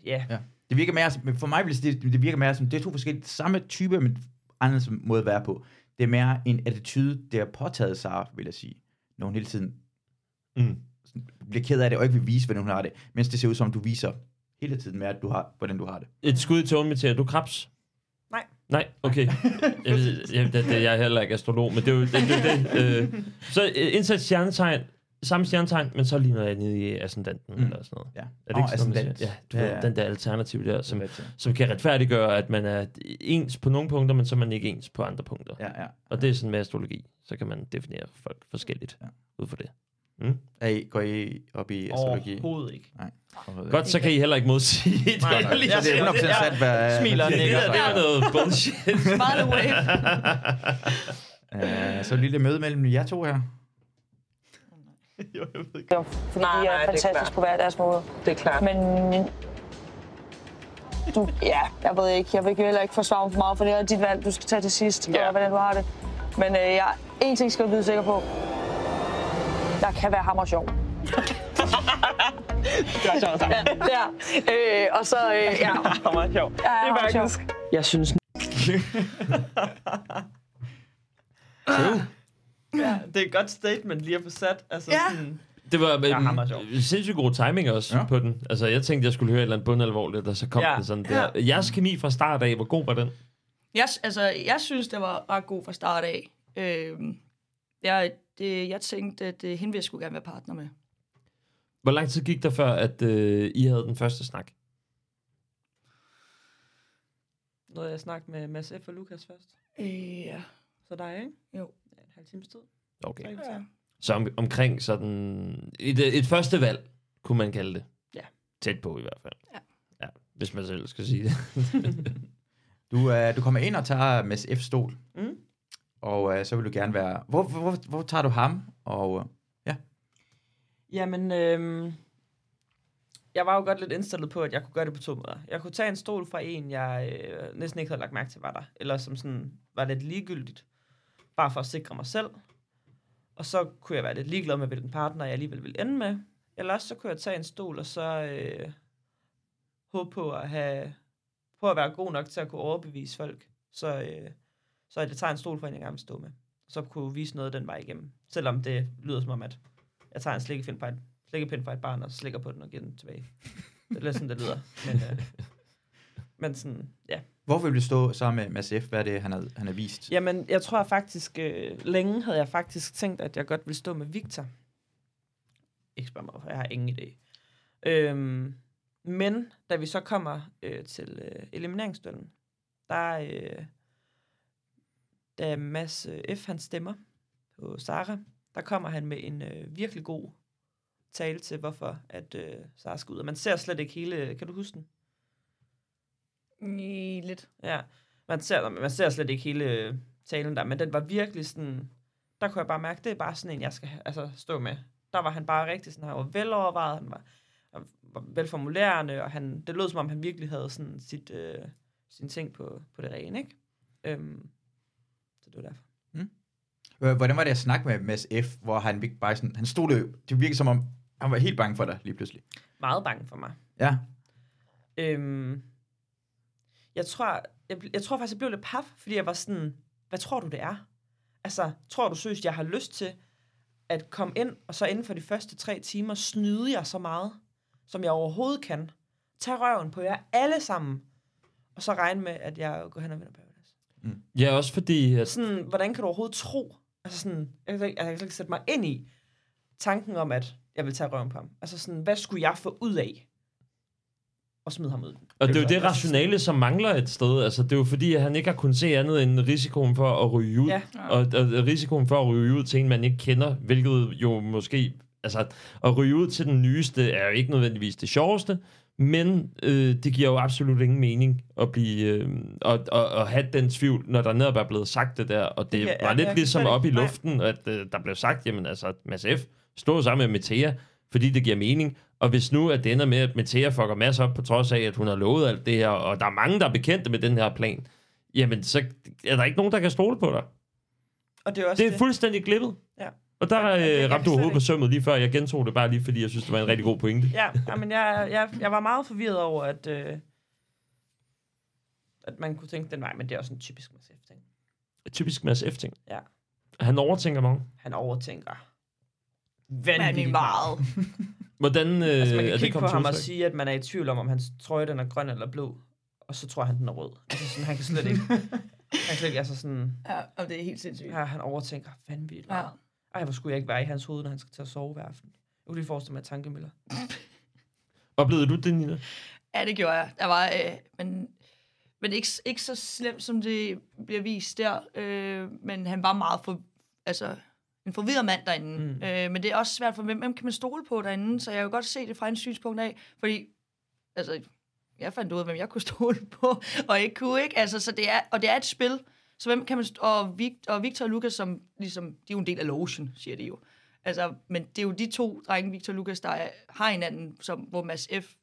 ja. Ja. Det virker mere, som- for mig det, det virker mere som, det er to forskellige, samme type, men anderledes måde at være på. Det er mere en attitude, der er påtaget sig, vil jeg sige. Når hun hele tiden Mm. bliver ked af det, og ikke vil vise, hvordan hun har det. Mens det ser ud som, du viser hele tiden med, at du har, hvordan du har det. Et skud til Mathia. Er du krebs? Nej. Okay. jeg, ved- jeg, det, jeg er heller ikke astrolog, men det er jo det. det, det øh. Så øh, indsat stjernetegn, samme stjernetegn, men så lige noget andet i ascendanten Mm. eller sådan noget. Ja. Er det Åh, ikke sådan, man siger? Ja, du Ja, ved, ja. den der alternativ der, som, som kan retfærdiggøre, at man er ens på nogle punkter, men så er man ikke ens på andre punkter. Ja, ja. Og det er sådan med astrologi. Så kan man definere folk forskelligt Ja. ud fra det. Mm. Er I, går I op i astrologi? Overhovedet ikke. Nej. overhovedet Godt, så kan I heller ikke modsige det. Nej, ikke. Så det er 100% sandt, hvad... Smiler Det det var noget bullshit. Smile wave. Øh, så et lille møde mellem jer to her. jo, jeg ved Jo, fordi Nej, de nej, er det er fantastiske klart. på hver deres måde. Det er klart. Men du, ja, jeg ved ikke. Jeg vil heller ikke forsvare mig for meget, for det er dit valg, du skal tage til sidst, Ja. og hvordan du har det. Men øh, jeg, en ting skal du vide sikker på. Jeg kan være hammer sjov. Det er sjovt sagt. Ja, der. Øh, og så, øh, ja. Det er meget sjovt. Ja, Det er faktisk... Jeg synes, Ja, det er et godt statement lige at få sat. Altså, Ja. sådan, Det var Ja, hammer sjov. sindssygt god timing også Ja. ja. på den. Altså, jeg tænkte, jeg skulle høre et eller andet bundalvorligt, og så kom Ja. ja. den sådan der. Jeres kemi fra start af, hvor god var den? Jeg, altså, jeg synes, det var ret god fra start af. Øhm, jeg, det, jeg tænkte, at øh, hende ville jeg skulle gerne være partner med. Hvor lang tid gik der før, at øh, I havde den første snak? noget, jeg snakket med Mads F. og Lukas først. Øh, ja. Så dig, ikke? Jo. Ja, en halv times tid. Okay. Ja. Så om, omkring sådan et, et første valg, kunne man kalde det. Ja. Tæt på i hvert fald. Ja. ja hvis man selv skal sige det. Du, øh, du kommer ind og tager Mads F. stol, Mm og øh, så vil du gerne være... Hvor, hvor, hvor, hvor tager du ham? Og, øh, Jamen, øh, jeg var jo godt lidt indstillet på, at jeg kunne gøre det på to måder. Jeg kunne tage en stol fra en, jeg øh, næsten ikke havde lagt mærke til, var der. Eller som sådan var lidt ligegyldigt. Bare for at sikre mig selv. Og så kunne jeg være lidt ligeglad med, hvilken partner jeg alligevel ville ende med. Eller også så kunne jeg tage en stol, og så øh, håbe på at have på at være god nok til at kunne overbevise folk. Så, øh, så at jeg tager en stol fra en, jeg gerne vil stå med. Så kunne vise noget den vej igennem. Selvom det lyder som om, at jeg tager en slikkepind fra et, slikkepind fra et barn, og slikker på den og giver den tilbage. Det er sådan, det lyder. Men, øh, men sådan, ja. hvorfor vil du stå sammen med Mads F.? Hvad er det, han har, han har vist? Jamen, jeg tror faktisk, øh, længe havde jeg faktisk tænkt, at jeg godt ville stå med Victor. Ikke spørg mig, jeg har ingen idé. Øhm, men da vi så kommer øh, til øh, elimineringsduellen, der øh, da Mads øh, F. han stemmer på Sara, der kommer han med en øh, virkelig god tale til, hvorfor at øh, Sara skal ud. Og man ser slet ikke hele... Kan du huske den? I lidt. Ja, man ser, man ser slet ikke hele øh, talen der, men den var virkelig sådan... Der kunne jeg bare mærke, det er bare sådan en, jeg skal altså, stå med. Der var han bare rigtig sådan, han var velovervejet, han var, han var velformulerende, og han, det lød som om, han virkelig havde sådan sit, øh, sin ting på, på det rene, ikke? Øhm, det var derfor. H- Hvordan var det at snakke med Mads F., hvor han ikke bare sådan, han stod det, det virkede som om, han var helt bange for dig lige pludselig. Meget bange for mig. Ja. Øhm, jeg tror, jeg, jeg tror faktisk, jeg blev lidt paf, fordi jeg var sådan, hvad tror du, det er? Altså, tror du seriøst, jeg har lyst til at komme ind, og så inden for de første tre timer snyde jer så meget, som jeg overhovedet kan. Tag røven på jer alle sammen, og så regne med, at jeg går hen og vinder Paradise. Ja, også fordi... At, Sådan, hvordan kan du overhovedet tro? Altså sådan, jeg kan, ikke- jeg kan ikke sætte mig ind i tanken om, at jeg vil tage røven på ham. Altså sådan, hvad skulle jeg få ud af at smide ham ud? Og det er jo det rationale, som mangler et sted. Altså, det er jo fordi, at han ikke har kunnet se andet end risikoen for at ryge ud. Ja. Og, og risikoen for at ryge ud til en, man ikke kender, hvilket jo måske... Altså, at ryge ud til den nyeste er jo ikke nødvendigvis det sjoveste, men øh, det giver jo absolut ingen mening at blive øh, og, og, og have den tvivl, når der netop er blevet sagt det der. Og det Ja, ja, ja, var lidt ligesom op i luften, at øh, der blev sagt, jamen altså, Mads F. stod sammen med Metea, fordi det giver mening. Og hvis nu at det ender med, at Metea fucker Mads op, på trods af, at hun har lovet alt det her, og der er mange, der er bekendte med den her plan, jamen så er der ikke nogen, der kan stole på dig. Og det er også Det er fuldstændig glippet. Og der det- øh, ramte du hovedet på sømmet lige før. Jeg gentog det bare lige, fordi jeg synes, det var en rigtig god pointe. Ja, men jeg, jeg, jeg var meget forvirret over, at, øh, at man kunne tænke den vej, men det er også en typisk Mads F. ting. Typisk Mads F-ting. Ja. Han overtænker meget. Han overtænker Vanvittigt meget. Hvordan øh, altså, man er kan det kigge på kommet til ham og sige, at man er i tvivl om, om hans trøje den er grøn eller blå, og så tror han, den er rød. Altså sådan, han kan slet ikke... han kan slet ikke, altså sådan... Ja, og det er helt sindssygt. Ja, han overtænker vanvittigt Ja. Ej, hvor skulle jeg ikke være i hans hoved, når han skal til at sove hver aften. Jeg kunne lige forestille mig at tankemøller. Oplevede du det, Nina? Ja, det gjorde jeg. Der var, øh, men, men ikke, ikke så slemt, som det bliver vist der. Øh, men han var meget for, altså, en forvirret mand derinde. Mm. Mm. Øh, men det er også svært for, hvem, hvem kan man stole på derinde? Så jeg kan godt se det fra en synspunkt af. Fordi, altså, jeg fandt ud af, hvem jeg kunne stole på, og ikke kunne, ikke? Altså, så det er, og det er et spil. Så hvem kan man... Og, Victor, og Victor og Lukas, som ligesom, de er jo en del af lotion, siger de jo. Altså, men det er jo de to drenge, Victor og Lukas, der er, har hinanden, som, hvor Mads F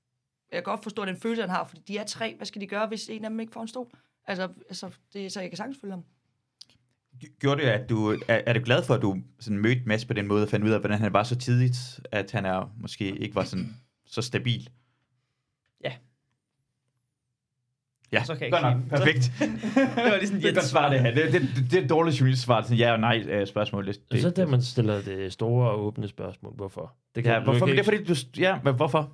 jeg kan godt forstå den følelse, han har, fordi de er tre. Hvad skal de gøre, hvis en af dem ikke får en stol? Altså, altså det, så jeg kan sagtens følge ham. Gjorde det, at du, er, er du glad for, at du sådan mødte Mads på den måde, og fandt ud af, hvordan han var så tidligt, at han er, måske ikke var sådan, så stabil? Ja. Ja, Så kan jeg godt ikke nok. Perfekt. Det var lige sådan det er godt svar, det her. Det, det, det, det er et dårligt journalist svar. Sådan ja og nej øh, spørgsmål. Det, Det, så er det, man stiller det store og åbne spørgsmål. Hvorfor? Det ja, du hvorfor? Men det er fordi, du... Ja, men hvorfor?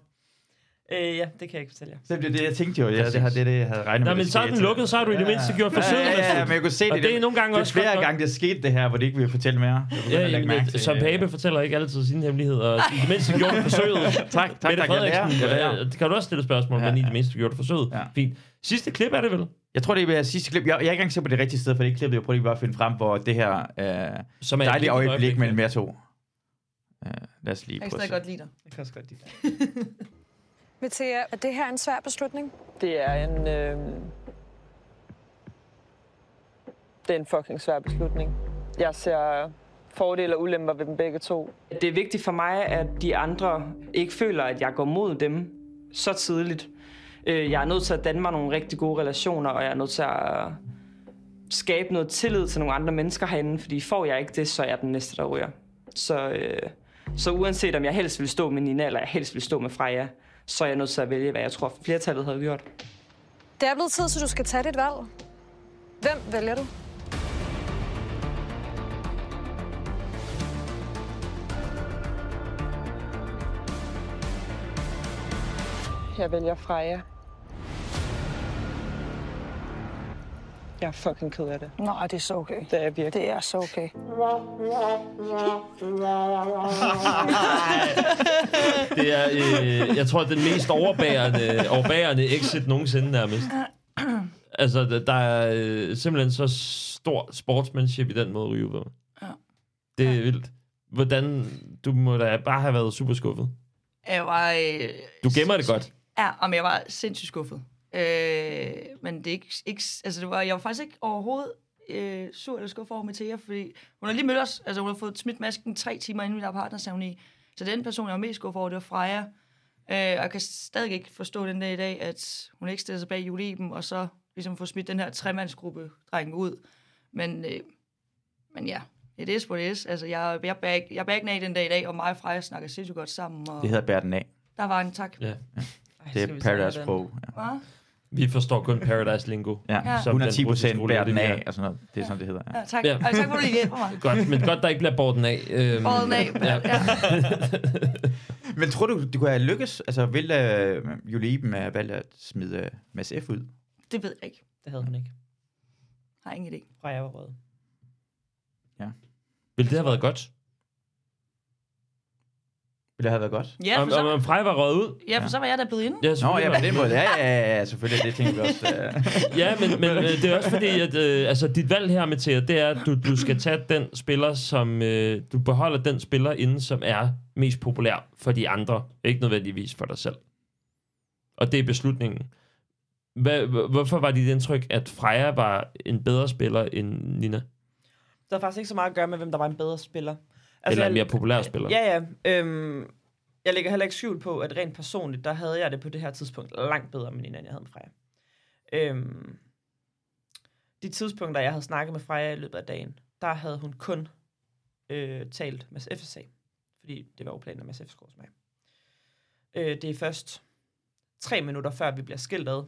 Øh, ja, det kan jeg ikke fortælle jer. Det er det, jeg tænkte jo. Ja, det, her, det er det, jeg havde regnet med. Nej, men det så er den lukket, så har du i det mindste gjort forsøget. Ja, ja, ja, men jeg kunne se og det. det er nogle gange det også er flere gange, det skete det her, hvor det ikke vil fortælle mere. Jeg Ja, jamen, det, Søren øh, Pape fortæller ikke altid sine hemmeligheder. I det mindste gjorde du forsøget. tak, tak, Mette tak, jeg ja, det kan du også stille spørgsmål, Ja, men i det mindste gjorde du forsøget. Ja. Fint. Sidste klip er det vel? Jeg tror, det er sidste klip. Jeg, jeg er ikke engang sikker på det rigtige sted, for det klippet, jeg prøver lige bare at finde frem, hvor det her øh, Som er dejlige øjeblik mellem jer to. Uh, lad os lige Jeg kan prøve stadig se. godt lide dig. Jeg kan også godt lide det. Mathia, er det her en svær beslutning? Det er en... Øh... Det er en fucking svær beslutning. Jeg ser fordele og ulemper ved dem begge to. Det er vigtigt for mig, at de andre ikke føler, at jeg går mod dem så tidligt. Øh, Jeg er nødt til at danne mig nogle rigtig gode relationer, og jeg er nødt til at skabe noget tillid til nogle andre mennesker herinde, fordi får jeg ikke det, så er jeg den næste, der ryger. Så, øh, så uanset om jeg helst vil stå med Nina, eller jeg helst vil stå med Freja, så er jeg nødt til at vælge, hvad jeg tror flertallet havde gjort. Det er blevet tid, så du skal tage dit valg. Hvem vælger du? Jeg vælger Freja. Jeg er fucking ked af det. Nej, det er så okay. Det er virkelig. Det er så okay. Det er, øh, jeg tror, den mest overbærende, overbærende exit nogensinde nærmest. Altså, der- er øh, simpelthen så stor sportsmanship i den måde, Ryge på. Ja. Det er vildt. Hvordan, du må da bare have været super skuffet. Jeg var... Øh, Du gemmer det godt. Ja, om jeg var sindssygt skuffet. Øh, men det er ikke, ikke... Altså, det var, jeg var faktisk ikke overhovedet øh, sur eller skuffet over Mathia, fordi hun har lige mødt os. Altså, hun har fået smidt masken tre timer inden vi der partnerceremoni. Så den person, jeg var mest skuffet over, det var Freja. Øh, og jeg kan stadig ikke forstå den dag i dag, at hun ikke stiller sig bag Julieben, og så ligesom får smidt den her tremandsgruppe drengen ud. Men, øh, men ja, it is what it is. Altså, jeg, jeg, bag, jeg bag af den dag i dag, og mig og Freja snakker sindssygt godt sammen. Og Det hedder bær den af. Der var en tak. Ja. Det er Paradise Pro. Ja. Hva? Vi forstår kun Paradise Lingo. Ja, Som den 110 procent russiske bær den af, og sådan noget. Det er sådan, det hedder. Ja. Ja, tak. Ja. tak for, at du lige hjælper mig. Godt, men godt, der ikke bliver båret den af. Øhm, Båret den af, ja. Men tror du, du kunne have lykkes? Altså, vil uh, Julie Iben have valgt at smide Mads F. ud? Det ved jeg ikke. Det havde hun ikke. Har ingen idé. Fra jeg var rød. Ja. Ville det have været godt? Ville det have været godt? Ja, om, om, om Frej var røget ud? Ja, for så var jeg der blevet inde. Ja, Nå, ja, var- på den måde. Ja, ja, ja, ja, selvfølgelig. Det tænker vi også. Uh... ja, men, men øh, det er også fordi, at øh, altså, dit valg her, Mathia, det er, at du, du skal tage den spiller, som... Øh, du beholder den spiller inde, som er mest populær for de andre. Ikke nødvendigvis for dig selv. Og det er beslutningen. Hvad, hvor- hvorfor var dit indtryk, at Freja var en bedre spiller end Nina? Det havde faktisk ikke så meget at gøre med, hvem der var en bedre spiller. Eller en mere populær spiller? Ja, ja. Øhm, jeg lægger heller ikke skjul på, at rent personligt, der havde jeg det på det her tidspunkt langt bedre med Nina, end jeg havde med Freja. Øhm, de tidspunkter, jeg havde snakket med Freja i løbet af dagen, der havde hun kun øh, talt med FSA. Fordi det var jo planen, at Mads F. skulle mig. Øh, det er først tre minutter før vi bliver skilt ad,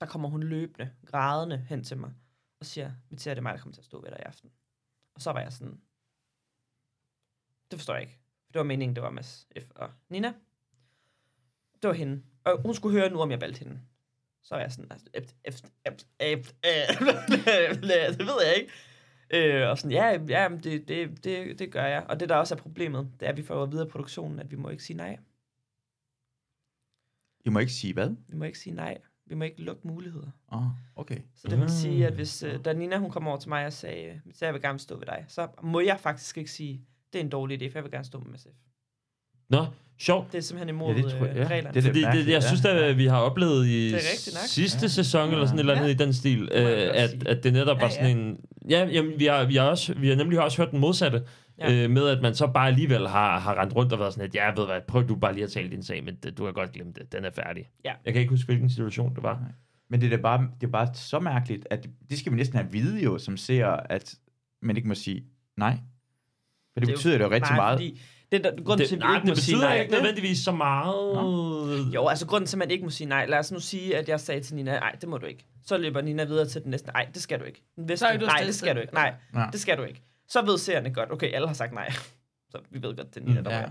der kommer hun løbende, grædende hen til mig og siger, Mathia, det er mig, der kommer til at stå ved dig i aften. Og så var jeg sådan, det forstår jeg ikke. For det var meningen, det var Mads F. og Nina. Det var hende. Og hun skulle høre nu, om jeg valgte hende. Så var jeg sådan, altså, æbt, æbt, æbt, æbt, æbt, det ved jeg ikke. Øh, og sådan, ja, ja men det, det, det, det gør jeg. Og det, der også er problemet, det er, at vi får videre produktionen, at vi må ikke sige nej. I må ikke sige hvad? Vi må ikke sige nej. Vi må ikke lukke muligheder. Åh, oh, okay. Så det vil sige, at hvis uh, da Nina hun kom over til mig og sagde, så jeg vil gerne stå ved dig, så må jeg faktisk ikke sige, det er en dårlig idé, for jeg vil gerne stå med SF. Nå, sjovt. Det er simpelthen imod Ja, det tror jeg- øh, ja. reglerne. Det er Fordi det, mærkeligt, jeg ja. synes, at vi har oplevet i Det sidste Ja. sæson, eller sådan et eller andet Ja. i den stil, øh, at, sige. at det netop var Ja, sådan en... Ja, jamen, vi har, vi, har også, vi har nemlig også hørt den modsatte, Ja. øh, med at man så bare alligevel har, har rendt rundt og været sådan, at ja, ved hvad, prøv du bare lige at tale din sag, men det, du har godt glemt det, den er færdig. Ja. Jeg kan ikke huske, hvilken situation det var. Men det er bare, det er bare så mærkeligt, at det, det skal vi næsten have vide jo, som ser, at man ikke må sige nej. For det, er betyder jo, jo rigtig nej, meget. Fordi det, der, grunden Det, til, at nej, ikke det må sige betyder nej, ikke nødvendigvis så meget. Jo, altså grunden til, at man ikke må sige nej. Lad os nu sige, at jeg sagde til Nina, nej, det må du ikke. Så løber Nina videre til den næste. Nej, det skal du ikke. Du nej, det skal du ikke. Nej, Ja. det skal du ikke. Så ved seerne godt, okay, alle har sagt nej. Så vi ved godt, det er Nina, Mm, der ja.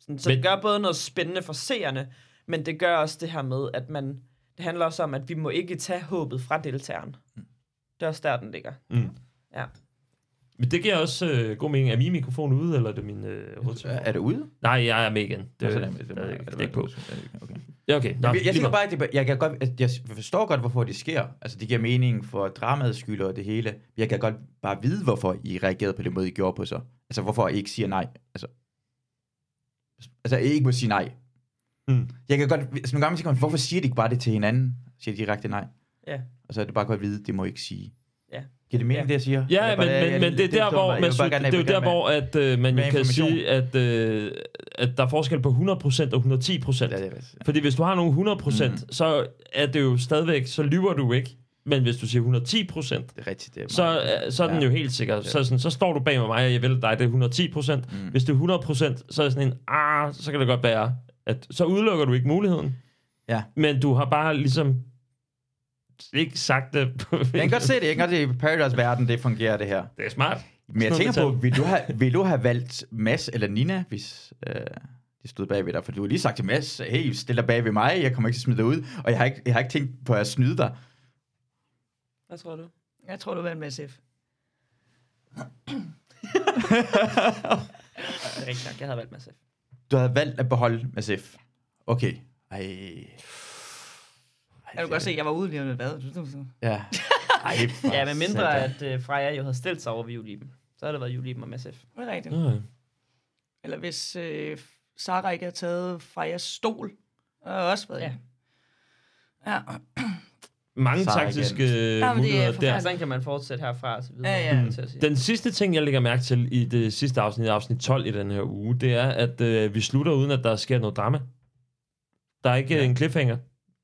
Sådan, Så Men- det gør både noget spændende for seerne, men det gør også det her med, at man... Det handler også om, at vi må ikke tage håbet fra deltageren. Det er også der, den ligger. Mm. Ja. Men det giver også øh, god mening. Er min mikrofon ude, eller er det min øh, hovedtelefon? Er det ude? Nej, jeg er med igen. Det, så er det- det, det- det, det- det, på. Okay. Ja, okay. Nå, jeg, jeg bare, at det, jeg, kan godt, jeg forstår godt, hvorfor det sker. Altså, det giver mening for dramaets skyld og det hele. Jeg kan godt bare vide, hvorfor I reagerede på den måde, I gjorde på sig. Altså, hvorfor I ikke siger nej. Altså, altså I ikke må sige nej. Mm. Jeg kan godt, altså, nogle gange tænker man, hvorfor siger de ikke bare det til hinanden? Siger de direkte nej. Ja. Og så er det bare godt at vide, det må I ikke sige. Giver det mening, Ja. det jeg siger? Ja, Eller men, bare- men, jeg- men det er der, hvor. Jeg man, bare gerne- det er jo jeg der, hvor at, øh, man jo kan sige, at, øh, at der er forskel på 100% og 110%. Ja, det. Fordi hvis du har nogle 100%, mm. så er det jo stadigvæk, så lyver du ikke. Men hvis du siger 110%, Det er rigtigt. Det er så, øh, så er den Ja. jo helt sikker. Så, sådan, så står du bag med mig, og jeg vil dig, det er 110%. Mm. Hvis det er 100%, så er det sådan en, ah, så kan det godt være, at så udelukker du ikke muligheden. Ja. Men du har bare ligesom ikke sagt det. På, Jeg kan godt se det. Jeg kan godt se, at i Paradise-verden, det fungerer det her. det er smart. Men jeg tænker på, vil du, have, vil du have valgt Mads eller Nina, hvis øh, de stod bag ved dig? For du har lige sagt til Mads, hey, stil dig bag ved mig, jeg kommer ikke til at smide dig ud, og jeg har ikke, jeg har ikke tænkt på at snyde dig. Hvad tror du? Jeg tror, du vandt med SF. Det er rigtigt nok, jeg havde valgt Mads F. Du havde valgt at beholde Mads F. Okay. Ej. Jeg kunne godt se, at jeg var ude lige om et bad. Ja. Ej, Ja, med mindre at uh, Freja jo havde stillet sig over ved Julieben. Så havde det været Julieben og SF. Det er rigtigt. Ja. Eller hvis øh, Sarah ikke havde taget Frejas stol. Det har også været ja. Ja. Mange Sarah taktiske igen. øh, Jamen, det er muligheder der. forfærdeligt. Sådan kan man fortsætte herfra og så videre. Ja, ja. Til at sige. Den sidste ting, jeg lægger mærke til i det sidste afsnit, afsnit 12 i den her uge, det er, at øh, vi slutter uden, at der sker noget drama. Der er ikke ja. en cliffhanger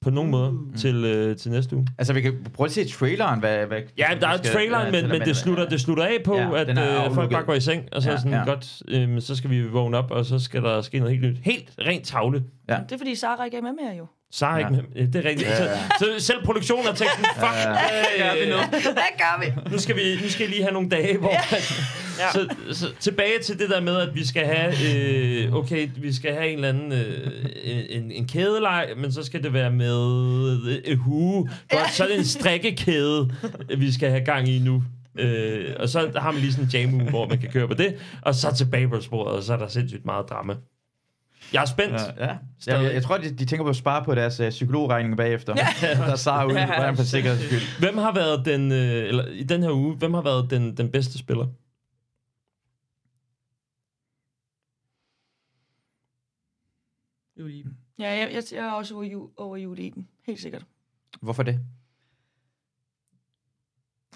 på nogen måde til, øh, til næste uge. Altså, vi kan prøve at se traileren. Hvad, hvad, Ja, der er skal- traileren, men, men det, slutter, det slutter af på, Ja, at er øh, folk bare går i seng, og så er Ja, sådan ja. godt, øh, så skal vi vågne op, og så skal der ske noget helt nyt. Helt rent tavle. Ja. Det er fordi, Sarah ikke er med mere jo. Sara er Ja. ikke med. Det er rigtigt. Ja, Så, ja. så selv produktionen har tænkt, sådan, fuck, Ja, ja, gør vi nu? Hvad gør vi? nu skal vi nu skal jeg lige have nogle dage, hvor... Ja. Så, så tilbage til det der med, at vi skal have... Øh, okay, vi skal have en eller anden... Øh, en, en kædeleg, men så skal det være med øh, hue. Godt, så er det en strikkekæde, vi skal have gang i nu. Øh, og så har man lige sådan en jam hvor man kan køre på det, og så tilbage på sporet, og så er der sindssygt meget drama. Jeg er spændt. Ja, ja. Jeg, jeg, jeg tror, de, de tænker på at spare på deres uh, psykologregning bagefter. Ja. der er Sara ude, Ja. hvordan for sikkerheds skyld. Hvem har været den, øh, eller i den her uge, hvem har været den, den bedste spiller? Julieben. Ja, jeg, jeg, jeg er også over, ju, over Julieben. Helt sikkert. Hvorfor det?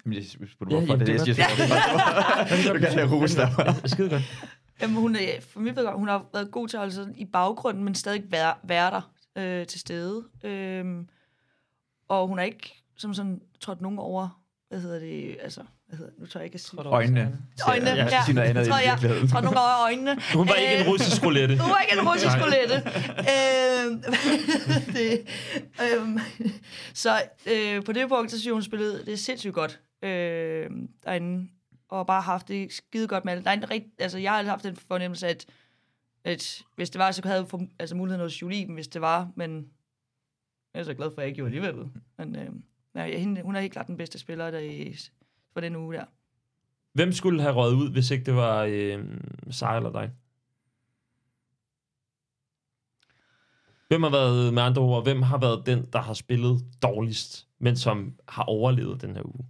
Jamen, jeg spurgte, Ja, hvorfor jamen, det, det, det jeg er siger, godt. du kan jeg rose dig. Skide godt. Jamen, hun, er, for mit vedkommende, hun har været god til at holde sig i baggrunden, men stadig være, være der øh, til stede. Øhm, og hun har ikke som sådan trådt nogen over, hvad hedder det, altså, hvad hedder det, nu tør jeg ikke at sige. Øjnene. Øjnene, Jeg ja. andet tror jeg, virkeligheden. trådt nogen over øjnene. Hun var ikke en Øh, russisk roulette. Hun var ikke en russisk roulette. øhm, det, øhm, så øh, på det punkt, så synes jeg, hun spillede det sindssygt godt øh, derinde. Og bare haft det skide godt med det. Der er en rigt, altså, jeg har altid haft den fornemmelse, at, at hvis det var, så havde jeg altså, muligheden hos Julie, hvis det var, men jeg er så glad for, at jeg ikke gjorde alligevel. Men øh, ja, hende, hun er helt klart den bedste spiller der i, for den uge der. Hvem skulle have røget ud, hvis ikke det var øh, Sara eller dig? Hvem har været, med andre ord, hvem har været den, der har spillet dårligst, men som har overlevet den her uge?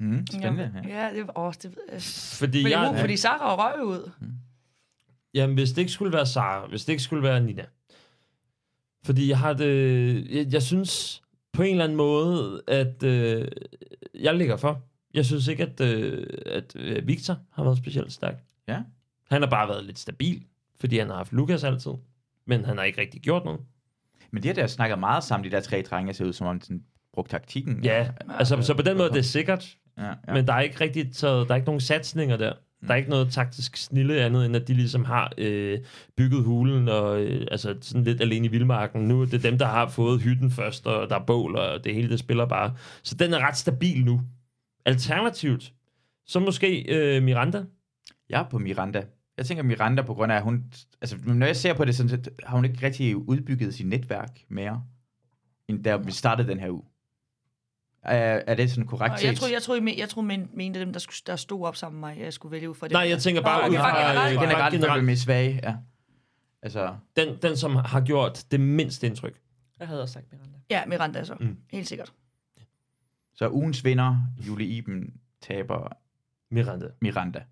Mm, spændende. Ja. Ja, det var også det. Øh, Fordi jeg- hun, fordi Sarah røg ud. Jamen, hvis det ikke skulle være Sara, hvis det ikke skulle være Nina. Fordi jeg har det... Jeg, jeg synes på en eller anden måde, at øh, jeg ligger for. Jeg synes ikke, at, øh, at øh, Victor har været specielt stærk. Ja. Han har bare været lidt stabil, fordi han har haft Lukas altid. Men han har ikke rigtig gjort noget. Men de har der snakket meget sammen, de der tre drenge, ser ud som om de sådan, brugte taktikken. Ja, altså, så på den måde det er sikkert. Ja, ja. Men der er ikke rigtig taget, der er ikke nogen satsninger der. Der er ikke noget taktisk snille andet, end at de ligesom har øh, bygget hulen, og øh, altså sådan lidt alene i vildmarken. Nu er det dem, der har fået hytten først, og der er bål, og det hele det spiller bare. Så den er ret stabil nu. Alternativt, så måske øh, Miranda. Jeg er på Miranda. Jeg tænker Miranda på grund af, at hun... Altså, når jeg ser på det, så har hun ikke rigtig udbygget sit netværk mere, end da vi startede den her uge. Er, er det sådan korrekt Og jeg set? tror, jeg tror, I, men, jeg tror, men, mente dem, der, skulle, der stod op sammen med mig, jeg skulle vælge ud fra det. Nej, jeg tænker bare Nå, ud okay, fra, bare generelt. øh, Generelt, generelt. generelt. med svage, ja. Altså, Den, den, som har gjort det mindste indtryk. Jeg havde også sagt Miranda. Ja, Miranda så. Mm. Mm. Helt sikkert. så ugens vinder, Julie Iben, taber Miranda. Miranda.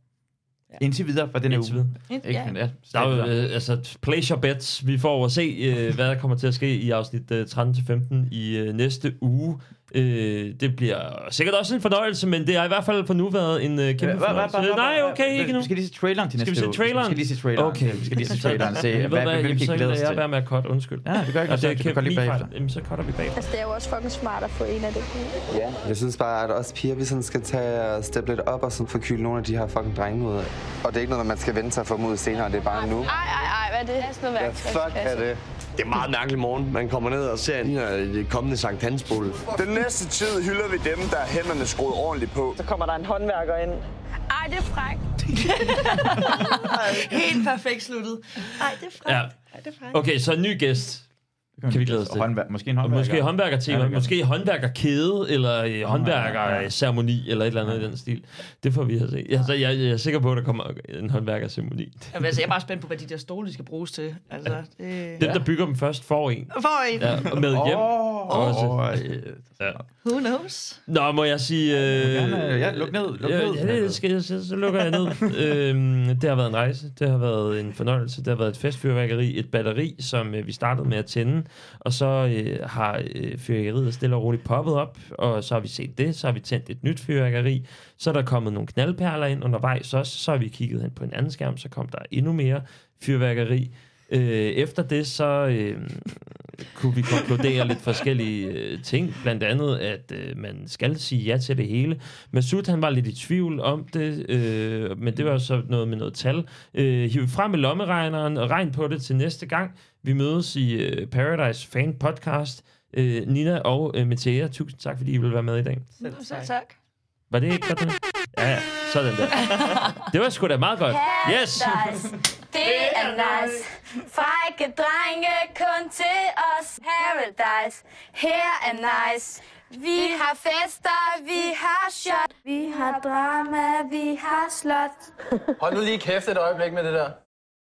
Ja. Indtil videre for den her Indtil uge. videre. Ikke, Ja. ja, Der er jo, øh, altså, place your bets. Vi får at se, øh, hvad der kommer til at ske i afsnit øh, 13-15 i øh, næste uge. Øh, det bliver sikkert også en fornøjelse, men det har i hvert fald for nu været en øh, kæmpe Hva- fornøjelse. hva- hva- Nej, okay, ikke nu. Vi skal lige se traileren til Skal vi næste se uge. traileren? Vi skal lige se traileren. Okay. Vi skal lige se traileren. Se, hvad, hvad, hvad, jamen, vi kan glæde os lader jeg til. være med at cut, undskyld. Ja, det gør ikke Og så kan lige bagefter. Jamen, så cutter vi bagefter. Altså, det er jo også fucking smart at få en af det. Ja. Jeg synes bare, at os piger, vi sådan skal tage og steppe lidt op og sådan forkyle nogle af de her fucking drenge ud af. Og det er ikke noget, man skal vente sig for dem ud senere, det er bare nu. Ej, ej, ej, hvad er det? Det er noget Hvad fuck er det? Det er meget mærkelig morgen. Man kommer ned og ser den her det kommende Sankt Hansbål. Den næste tid hylder vi dem, der har hænderne skruet ordentligt på. Så kommer der en håndværker ind. Ej, det er frækt. Helt perfekt sluttet. Ej, det er frækt. Ja. Ej, det er frækt. Okay, så en ny gæst. Kan vi glæde os til? Håndværk, måske en håndværker. Måske håndværkertema, Ja, måske håndværkerkæde, eller øh, håndværkerceremoni, eller et eller andet i den stil. Det får vi at se. Jeg, så jeg, jeg er sikker på, at der kommer en håndværkerceremoni. Jamen, altså, jeg er bare spændt på, hvad de der stole, de skal bruges til. Altså, det... Dem, der bygger dem først, får en. For en. Ja, og med hjem. Åh, Også. åh, Ja. Who knows? Nå, må jeg sige... Øh, gerne, ja, luk ned, luk ja, ned. Ja, det skal jeg, så, så lukker jeg ned. øhm, det har været en rejse, det har været en fornøjelse, det har været et festfyrværkeri, et batteri, som øh, vi startede med at tænde, og så øh, har øh, fyrværkeriet stille og roligt poppet op, og så har vi set det, så har vi tændt et nyt fyrværkeri, så er der kommet nogle knaldperler ind undervejs også, så har vi kigget hen på en anden skærm, så kom der endnu mere fyrværkeri. Øh, efter det, så øh, kunne vi konkludere lidt forskellige øh, ting. Blandt andet, at øh, man skal sige ja til det hele. Masud, han var lidt i tvivl om det, øh, men det var så noget med noget tal. Øh, hiv frem med lommeregneren og regn på det til næste gang. Vi mødes i øh, Paradise Fan Podcast. Øh, Nina og øh, Mathea, tusind tak, fordi I vil være med i dag. Selv tak. tak. Var det ikke godt? Ja, ja. Sådan der. Det var sgu da meget godt. Yes! Paradise, det er nice. Frække drenge kun til os. Paradise, her er nice. Vi har fester, vi har shot. Vi har drama, vi har slot. Hold nu lige kæft et øjeblik med det der.